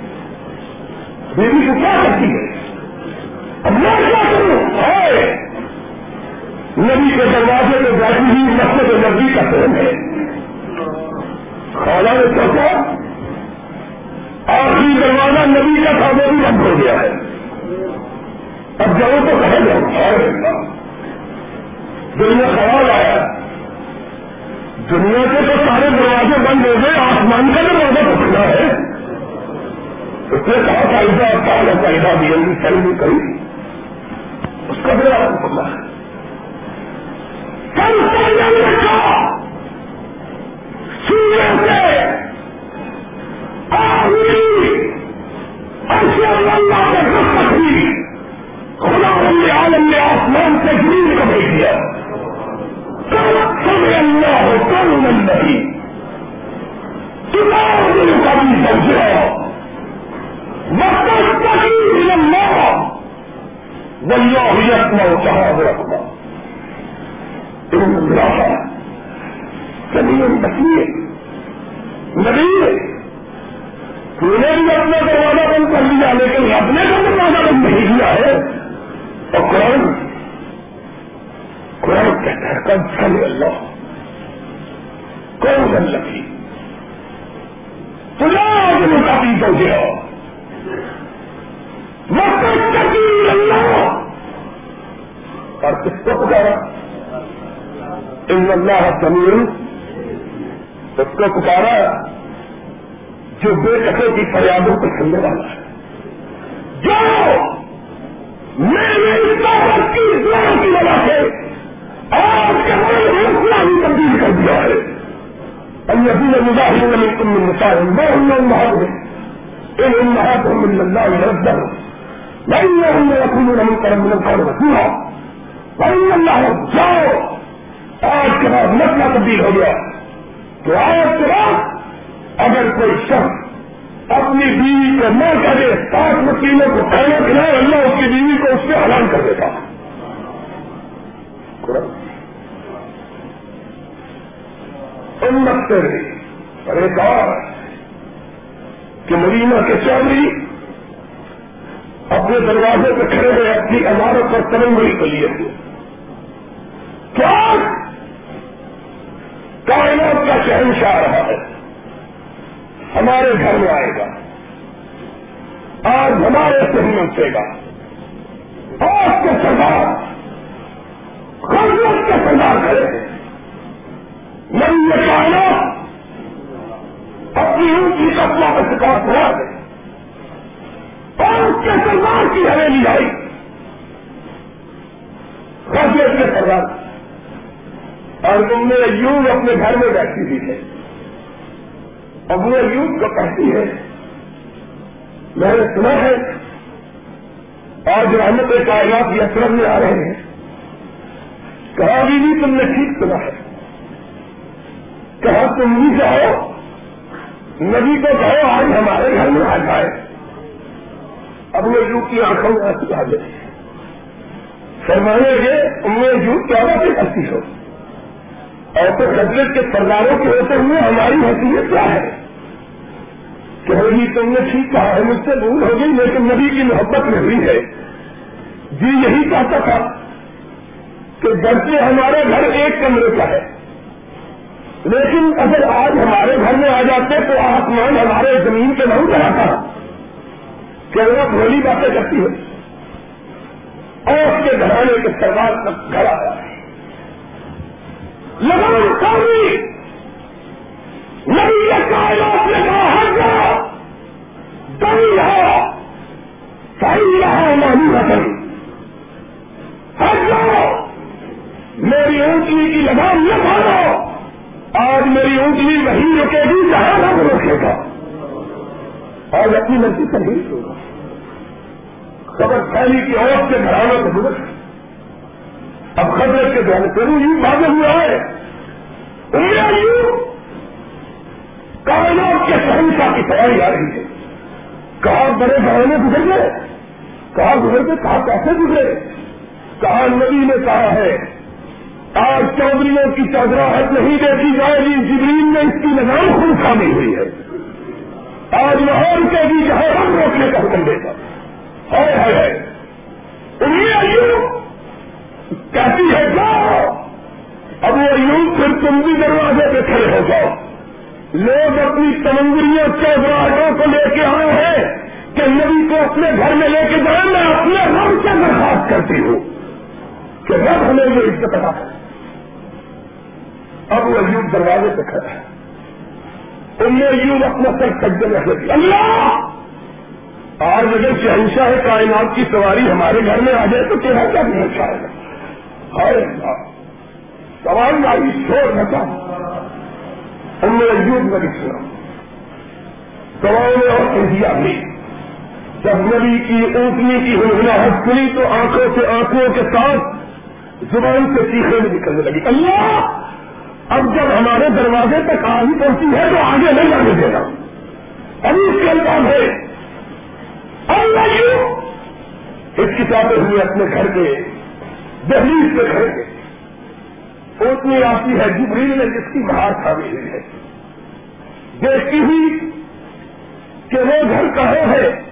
بیوی کو کیا کرتی ہے؟ اب میں کیا کروں؟ ہے نبی کے دروازے میں بیٹھی ہوئی مسئلے نبی کا فون ہے؟ خالہ نے سوچا، آخری دروازہ نبی کا تھا، وہ بھی بند ہو گیا ہے۔ اب جب تو کہہ جاؤ؟ دنیا خیال آیا۔ دنیا کے تو سارے دروازے بند ہو گئے، آسمان کا دروازہ تو کھلا ہے۔ اس نے کہا فائدہ پہلا فائدہ بھی جلدی سر بھی کری۔ اس کا دروازہ کھلا ہے۔ کل رکھا۔ سورج سے اللہ کے سختی خدا رب عالم نے آسمان سے زمین کو بھیج دیا۔ اللہ ہو کل نہیں کتاب دل کا بھی سمجھا وقت اللہ نبی نے بھی اپنا دروازہ بند کر لیا لیکن رب نے تو دروازہ بند نہیں کیا ہے اور کہتا ہے اللہ۔ کون بن لگی؟ تجھا آج کافی تو گیا مقصد اللہ۔ اور کس کو پکارا؟ ان اللہ سمیر اس کو پکارا جو بے قطع کی فریادوں کو سننے والا ہے۔ جو میں نے کی اسلام کی وجہ سے آج کے بڑے مسئلہ تبدیل کر دیا ہے۔ اللہ مظاہر علی کم مسائل میں ان محب ان امہات من اللہ ربہ نہیں ہم نے رسول من القول رسولا وإن اللہ جاؤ۔ آج کے بعد مسئلہ تبدیل ہو گیا۔ تو آج کے بعد اگر کوئی شخص اپنی بیوی کو نہ کرے سات مسیلوں کو کھانا کھلائے اللہ اس کی بیوی کو اس سے حلال کر دیتا۔ ہے امت سے اور ایک اور کہ مدینہ کے چودھری اپنے دروازے پہ کھڑے ہوئے اپنی عمارت پر ترنگی کے لیے۔ کیا؟ کائنات کا شہنشاہ رہا ہے۔ ہمارے گھر میں آئے گا۔ آج ہمارے سے ہی منسے گا۔ آج کے سردار خرمت کے سردار کرے نئی یہ اپنی اونچی کپڑا کا شکار کرا دے اور اس کے سردار کی حویلی آئی۔ خرمت کے سردار۔ اور تم نے یوں اپنے گھر میں بیٹھی ہوئی ہے ابو ایوب کو کہتی ہے؟ میں نے سنا ہے۔ آج رحمت کائنات یسرم میں آ رہے ہیں۔ کہا بھی نہیں تم نے ٹھیک سنا ہے۔ کہا تم بھی جاؤ نبی کو کہو، آج ہمارے گھر میں آ جائے ابو ایوب کی آنکھوں میں آ گئے۔ فرمانے کے امید کیا باتیں کرتی ہو؟ اور تو قدرت کے سرداروں کے ہوتے ہوئے ہماری حیثیت کیا ہے؟ کہ جی تم نے ٹھیک کہا ہے، مجھ سے بھول ہو گئی، لیکن نبی کی محبت میں ہوئی ہے۔ جی یہی چاہتا تھا۔ کہ گھر ہمارے گھر ایک کمرے کا ہے۔ لیکن اگر آج ہمارے گھر میں آ جاتے تو آسمان ہمارے زمین پہ نہیں چڑھاتا کہ وہ بھولی باتیں کرتی ہے۔ اور اس کے گھرانے کے سردار تک گھر آیا ہے۔ لگان کاری نبی کائنات نے کہا ہر جاؤ دئی رہا صحیح رہا نہیں رتن ہر جاؤ! میری اونٹنی کی لگام نہ مارو آج میری اونٹنی وہی رکے گی جہاں رب رکھے گا۔ آج اپنی مرضی پر نہیں ہوگا خبر پھیلی کی عورت کے گھرانے کو درست اب خبریں کے دور کروں یوں بھاگے ہوا ہے۔ کائنات کے سہنسا کی تیاری آ رہی ہے۔ کہاں بڑے گھرانے گزر گئے کہاں گزر گئے کہاں کیسے گزرے؟ کہاں نبی نے کہا ہے آج چودھریوں کی چودراہٹ نہیں دیکھی جائے گی جبرین میں اس کی نظام خود خامی ہوئی ہے۔ آج لاہور کے بھی جہاں ہم روکنے کا حکم دے گا ہے ہے کہتی ہے، جاؤ۔ اب وہ یوں پھر تم بھی دروازے پہ کھڑے ہو جاؤ۔ لوگ اپنی تمنگریوں چودراہٹوں کو لے کے آئے ہیں کہ نبی کو اپنے گھر میں لے کے جائیں میں اپنے رب سے درخواست کرتی ہوں کہ رب ہمیں یہ عزت ادا ہے اب وہ ایوب دروازے پہ کھڑا ہے۔ ان نے ایوب اپنا سر سجے رکھ دیا اللہ! آج اگر شہنشاہ ہے کائنات کی سواری ہمارے گھر میں آ جائے تو کیا کیا نہیں چاہے گا؟ ہائے سواری آئی شور نہ ان نے ایوب میں لکھنا سوال اور انڈیا بھی جب نبی کی اونٹنی کی ہنگناہٹ سنی تو آنکھوں سے آنکھوں کے ساتھ زبان سے چیخے میں نکلنے لگی۔ اللہ! اب جب ہمارے دروازے تک آ ہی پہنچی ہے تو آگے نہیں جانے دینا ابھی اس کے الفاظ ہے اس کتاب ہوئے اپنے گھر کے، دہلیز کے گھر کے۔ اتنی آتی ہے، جبریل نے جس کی باہر کھانی ہوئی ہے۔ دیکھتی ہوئی کہ وہ گھر کہاں ہے،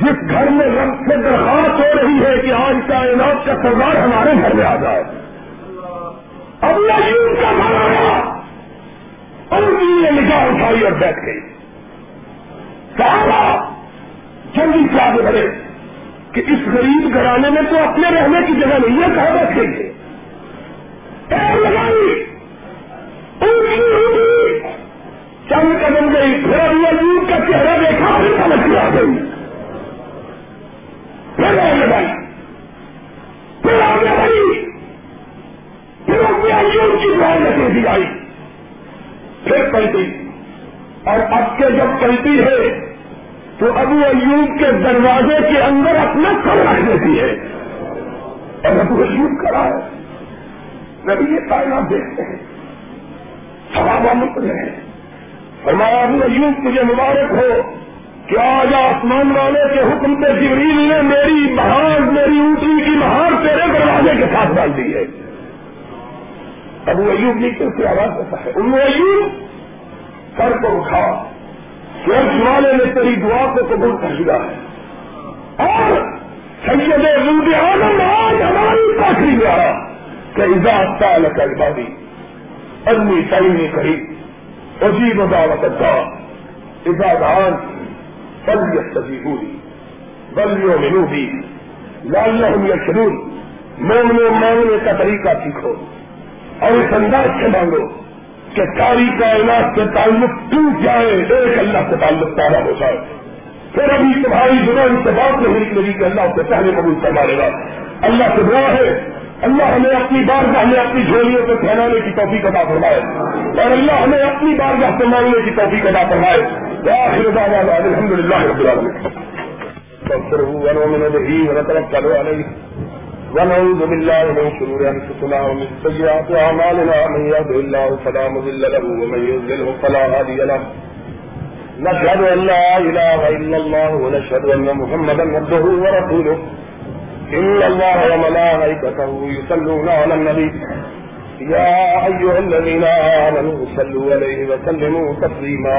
جس گھر میں رنگ سے درخواست ہو رہی ہے کہ آج کائنات کا سردار ہمارے گھر میں آ جائے۔ ابو ایوب کا گھر آیا اور نے نگاہ اٹھائی اور بیٹھ گئی۔ سارا جلدی سے آگے بڑھے کہ اس غریب گھرانے میں تو اپنے رہنے کی جگہ نہیں ہے کہاں بیٹھیں گے ہے لگائی چند قدم گئی پھر ابھی عجیب کا چہرہ دیکھا پھر سمجھ آ گئی پھر لگائی پھر آگے بڑھی پھر اپنے ایوب کی دعا نتیجی آئی پھر پلٹی اور اب کے جب پلٹی ہے تو ابو ایوب کے دروازے کے اندر اپنا سر رکھ دیتی ہے۔ اور ابو ایوب کرا ہے۔ نبی یہ کائنات دیکھتے ہیں۔ صحابہ مکر ہیں۔ فرمایا، ابو ایوب، مجھے مبارک ہو کہ آج آسمان والے کے حکم پہ جبریل نے میری بہار میری اونٹی کی بہار تیرے دروازے کے ساتھ ڈال دی ہے۔ ابو ایوب نیچے سے آواز دیتا ہے؟ ان ایوب، سر کو اٹھا۔ سورج والے نے تیری دعا کو قبول کر دیا ہے۔ اور سید روبی آنند آج ہماری پاکری میں آیا کہ اجاز تال کر بابی ادمی تعینی کہی عجیب دعوت کا اجازان بلیت سبھی ہوئی بلیوں میں بھی لال یشرون مومنے مانگنے کا طریقہ سیکھو اور اس انداز سے مانگو۔ کہ ساری کائنات سے تعلق ٹوٹ جائے، ایک اللہ سے تعلق تارا ہو جائے۔ پھر ابھی تمہاری زبان سے بات نہیں نکلے کہ اللہ سے پہلے قبول کروا لے گا اللہ سے دعا ہے۔ اللہ ہمیں اپنی بارگاہ میں اپنی جھولیوں کو پھیلانے کی توفیق ادا فرمائے۔ اور اللہ ہمیں اپنی بارگاہ سے مانگنے کی توفیق ادا فرمائے۔ الحمد للہ رب العالمین۔ ونعوذ بالله من شرور أنفسنا ومن سيئات أعمالنا من يهد الله فلا مضل له ومن يضلله فلا هادي له. نشهد أن لا إله إلا الله ونشهد أن محمدا عبده ورسوله. إن الله وملائكته يصلون على النبي. يا أيها الذين آمنوا صلوا عليه وسلموا تسليما.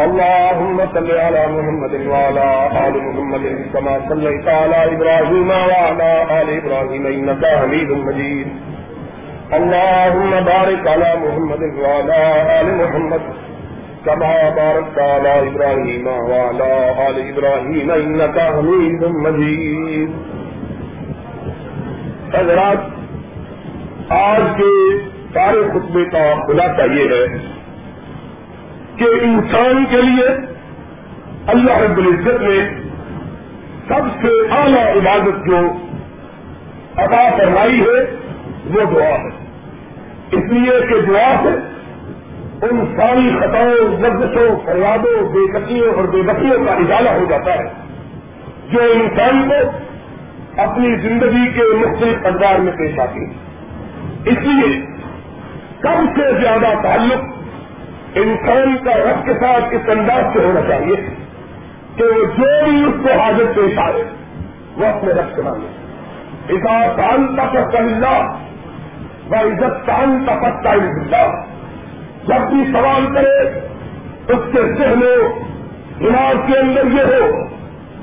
اللهم صل على محمد وعلى آل محمد كما صليت على إبراهيم وعلى آل إبراهيم إنك حميد مجيد. اللهم بارك على محمد وعلى آل محمد كما باركت على إبراهيم وعلى آل إبراهيم إنك حميد مجيد. حضرات، آج کے سارے خطبے کا خلاصہ یہ ہے کہ انسان کے لیے اللہ رب العزت نے سب سے اعلیٰ عبادت جو ادا کروائی ہے، وہ دعا ہے۔ اس لیے کہ دعا سے ان ساری خطاؤں لفظوں فریادوں بے کتیوں اور بے بکیوں کا اجالا ہو جاتا ہے۔ جو انسان کو اپنی زندگی کے مختلف انداز میں پیش آتی ہے۔ اس لیے کم سے زیادہ تعلق انسان کا رب کے ساتھ اس انداز سے ہونا چاہیے کہ وہ جو بھی اس کو حاضر پیش آئے، وہ اپنے رب سے مانگے کان تک اللہ و عزت کان تک اللہ جب بھی سوال کرے، اس کے ذہن دماغ کے اندر یہ ہو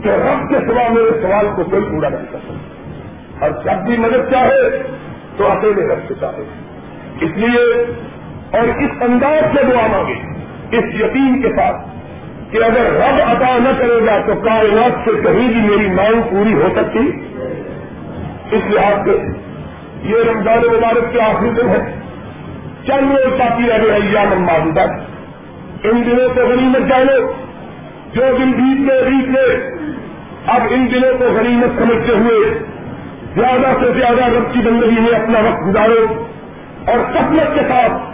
کہ رب کے سوا میرے سوال کو کوئی پورا نہیں کر سکتا۔ اور جب بھی مدد چاہے، تو اکیلے رکھ سکتا ہے اس لیے اور اس انداز سے دعا مانگے اس یقین کے ساتھ کہ اگر رب عطا نہ کرے گا تو کائنات سے کہیں بھی میری مانگ پوری ہو سکتی۔ اس لحاظ سے یہ رمضان مبارک کے آخری دن ہے۔ چند روز باقی رہ گئے یا ان دنوں کو غنیمت جانو۔ جو دن بیت میں بیت میں۔ اب ان دنوں کو غنیمت سمجھتے ہوئے زیادہ سے زیادہ رب کی زندگی میں اپنا وقت گزارو اور سفلت کے ساتھ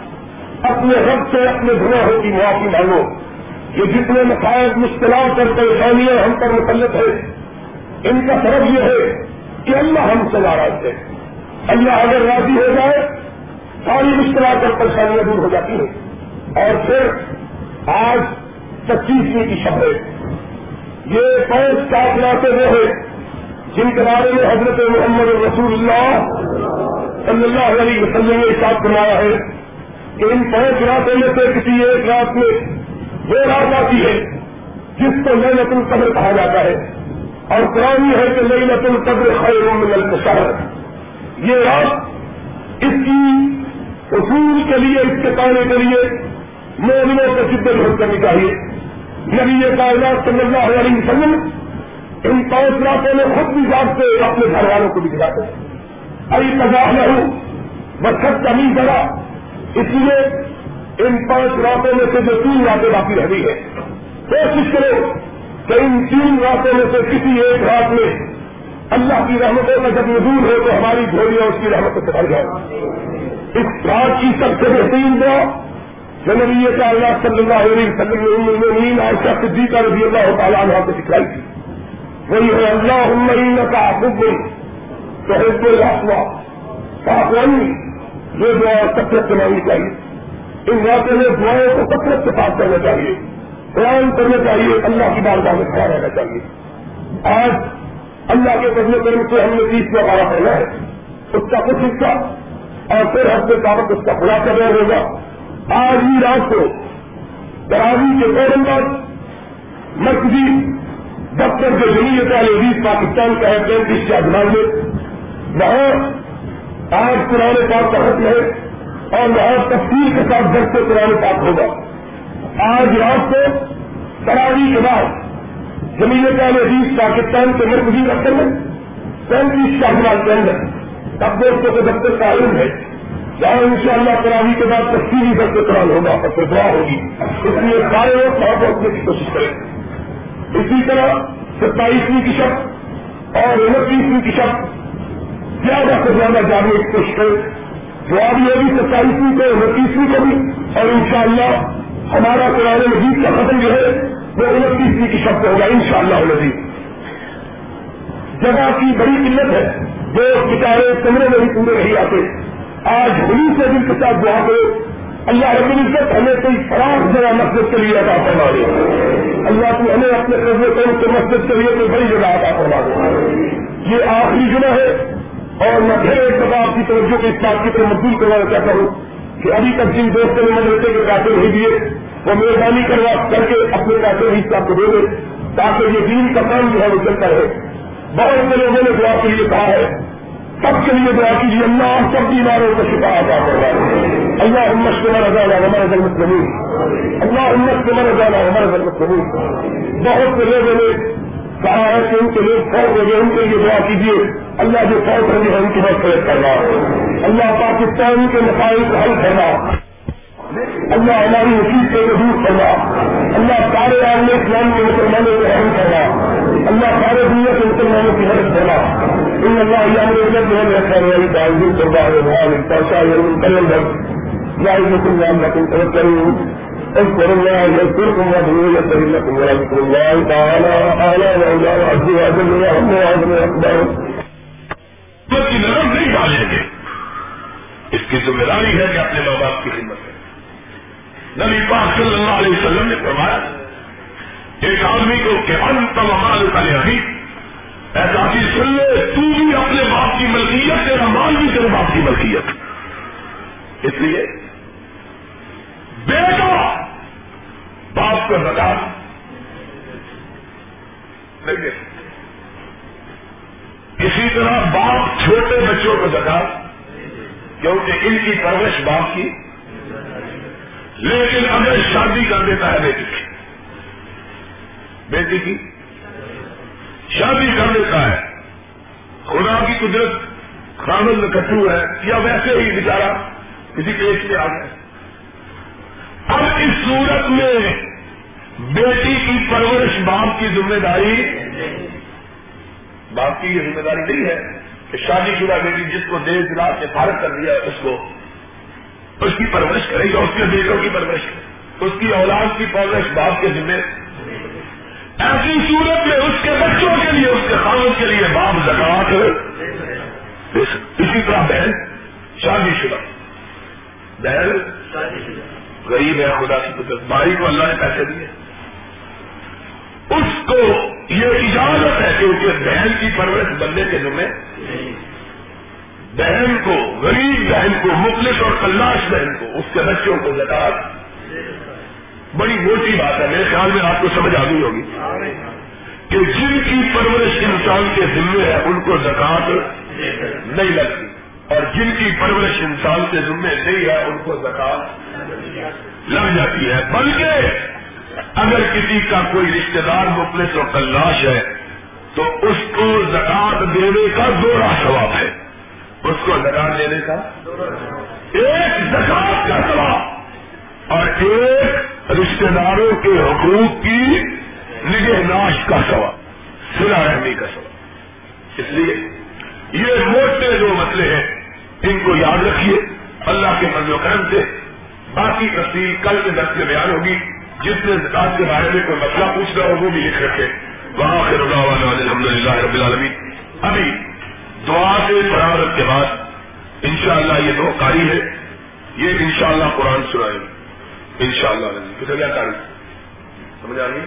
اپنے رب سے اپنے گناہوں کی معافی مانگو۔ یہ جتنے مسائل مشکلات اور پریشانیاں ہم پر مسلط ہے ان کا سبب یہ ہے کہ اللہ ہم سے ناراض ہے۔ اللہ اگر راضی ہو جائے، ساری مشکلات اور پریشانیاں دور ہو جاتی ہیں۔ اور پھر آج پچیسویں کی شب ہے۔ یہ پانچ سات لاتے وہ ہے جن کے بارے میں حضرت محمد رسول اللہ صلی اللہ علیہ وسلم نے ساتھ بنایا ہے۔ کہ ان پانچ راتوں میں سے کسی ایک رات میں وہ رات آتی ہے جس کو نئی نت القبر کہا جاتا ہے۔ اور قرآن ہے کہ نئی نت القبر خیر من الشہر یہ رات اس کی حصول کے لیے، اس کے پانے کے لیے مومنوں کو شدت کرنی چاہیے۔ نبی کائنات صلی اللہ علیہ وسلم ان پانچ راتوں میں خود بھی جاگتے اپنے گھر والوں کو بھی جگاتے ابھی تجاہ نہ ہوں بس سب کمی کرا اس لیے ان پانچ راتوں میں سے جو تین راتیں باقی رہ گئی ہے کوشش کرو کہ ان تین راتوں میں سے کسی ایک رات میں اللہ کی رحمتوں کا جب نظور ہو تو ہماری جھولیاں اس کی رحمتوں سے بڑھ جائے اس رات کی سب سے بہترین دعا نبی کا اللہ صلی اللہ علیہ وسلم نے عائشہ صدیقہ رضی اللہ تعالیٰ عنہ کو سکھلائی تھی۔ وہی ہے اللہ عمین کا حب تو حب الحوا پاکوانی یہ دعا کثرت مانگنی چاہیے۔ ان واقع میں دعاؤں کو کثرت سے پاک کرنا چاہیے۔ قرآن کرنا چاہیے، اللہ کی بار میں کھڑا رہنا چاہیے۔ آج اللہ کے بدلے کرنے سے ہم نے بیس میں بارہ کرنا ہے۔ اس کا کچھ حصہ اور پھر ہفتے کامت اس کا خلاصہ دیا ہوگا۔ آج ہی رات کو دراوی کے فوراً بعد مرکزی دفتر جو جمعیت علیہ پاکستان کا ہے پینتیس شاہجہان میں وہاں آج پرانے پاک کا حکم ہے اور وہاں تفصیل کے ساتھ درد سے پرانے پاک ہوگا۔ آج رات کو تراوی کے بعد جمعیت علیہ پاکستان کے مرکزی دفتر میں پینتیس شاہجہان کے اندر تب دوستوں کے دفتر کا علم ہے۔ جہاں ان شاء اللہ تراوی کے بعد تفصیلی درد قرآن ہوگا اور پھر دعا ہوگی۔ اس لیے سارے لوگ وہاں پہنچنے کی کوشش کریں۔ اسی طرح ستائیسویں کی شب اور انتیسویں کی شب زیادہ سے زیادہ جاننے کی کوشش کرے جو ابھی ہوگی ستائیسویں کو انتیسویں کو بھی اور انشاءاللہ ہمارا قرآن مجید کا ختم جو ہے، وہ انتیسویں کی شب ہوگا ان شاء اللہ مزید جگہ کی بڑی قلت ہے، جو بچارے کمرے میں بھی پورے نہیں آتے۔ آج ہولی سے بھی کے ساتھ دعا کرو اللہ رب العزت ہمیں کوئی فراغ جگہ مسجد کے لیے عطا فرما دے۔ اللہ کو ہمیں اپنے قرض کے مسجد کے لیے کوئی بڑی جگہ عطا فرما دے۔ یہ آخری جمعہ ہے اور میں پھر ایک دفعہ آپ کی توجہ کو اس بات کی طرف مزدور کروانا چاہتا ہوں کہ ابھی تک جن دوستوں نے مدرسے کے پیسے نہیں دیے، وہ مہربانی کروا کر کے اپنے پیسے حصہ کو دے دے تاکہ یہ دین کا کام جو ہے وہ چلتا رہے۔ بہت سے لوگوں نے دعا کے لیے کہا ہے، سب کے لیے دعا کیجیے، اللہ سب بیماروں کو شفا عطا کروا اللہ امت سے مرا جانا ہمارا ضرورت نہیں اللہ امت سے مرا جانا ہمارا ضرورت نہیں بہت سے لوگوں نے کہا ہے کہ ان کے لوگ فوت ہو گئے، ان کے لیے دعا کیجیے اللہ جو فوت ہوں گے ان کی بات کرنا اللہ پاکستان کے مسائل کو حل کرنا اللہ ہماری نصیب سے دور کرنا اللہ سارے عالم اسلام کے مسلمانوں کو حل کرنا اللہ سارے دنیا کے مسلمانوں کی مدد کرنا ان اللہ یعنی یعنی یعنی کریں۔ اذكر الله يذكركم وادعوه يستجب لكم ولذكر الله تعالى اعلى واولى وعز وجل ويرحم وعظم اكبر کی نظر نہیں ڈالیں گے۔ اس کی ذمہ داری ہے کہ اپنے ماں باپ کی خدمت کریں۔ نبی پاک صلی اللہ علیہ وسلم نے فرمایا، ایک آدمی کو کہ انت مال کا ابھی ایسا چیز سن لے، تو بھی اپنے باپ کی ملکیت، تیرا مال بھی تیرے باپ کی ملکیت۔ اس لیے بیٹا باپ کو بتا اسی طرح باپ چھوٹے بچوں کو بتا کیونکہ ان کی پرورش باپ کی۔ لیکن اگر شادی کر دیتا ہے بیٹی کی بیٹی کی شادی کر دیتا ہے، خدا کی قدرت خامل کٹو ہے، یا ویسے ہی بیچارہ کسی کیس میں آ گئے اب اس صورت میں بیٹی کی پرورش باپ کی ذمہ داری باپ کی یہ ذمہ داری نہیں ہے کہ شادی شدہ بیٹی جس کو دیش دلا سے فارغ کر دیا اس کو اس کی پرورش کرے گا، اس کے بیٹوں کی پرورش کرے اس کی اولاد کی پرورش باپ کے ذمہ ایسی صورت میں اس کے بچوں کے لیے، اس کے خامد کے لیے باپ زکات اسی طرح بہن شادی شدہ۔ بہن شادی شدہ۔ غریب ہے، خدا کی قدرت بھائی کو اللہ نے پیسے دیے۔ اس کو یہ اجازت ہے کہ اس کے بہن کی پرورش بننے کے ذمہ بہن کو، غریب بہن کو مخلص اور کلاش بہن کو، اس کے بچوں کو زکات۔ بڑی موٹی بات ہے، میرے خیال میں آپ کو سمجھ آ گئی ہوگی کہ جن کی پرورش انسان کے ذمے ہے، ان کو زکات نہیں لگتی اور جن کی پرورش انسان کے ذمے نہیں ہے، ان کو زکات لگ جاتی ہے۔ بلکہ اگر کسی کا کوئی رشتے دار مفلس اور تلاش ہے، تو اس کو زکات دینے کا دورہ ثواب ہے۔ اس کو زکات دینے کا ایک زکات کا ثواب۔ اور ایک رشتے داروں کے حقوق کی نگہ ناش کا ثواب سلا رحمی کا ثواب۔ اس لیے یہ موٹے جو مسئلے ہیں، ان کو یاد رکھیے، اللہ کے فضل و کرم سے۔ باقی تفصیل کل کے درد میں بیان ہوگی۔ جس نے زکات کے بارے میں کوئی مسئلہ پوچھ رہا ہو، وہ بھی لکھ رکھے وہاں خیر الحمد للہ رب العالمین۔ ابھی دعا سے فراغت کے بعد انشاءاللہ یہ دو قاری ہے یہ انشاءاللہ قرآن سنائے ان شاء اللہ کیا قاری؟ سمجھ آ رہی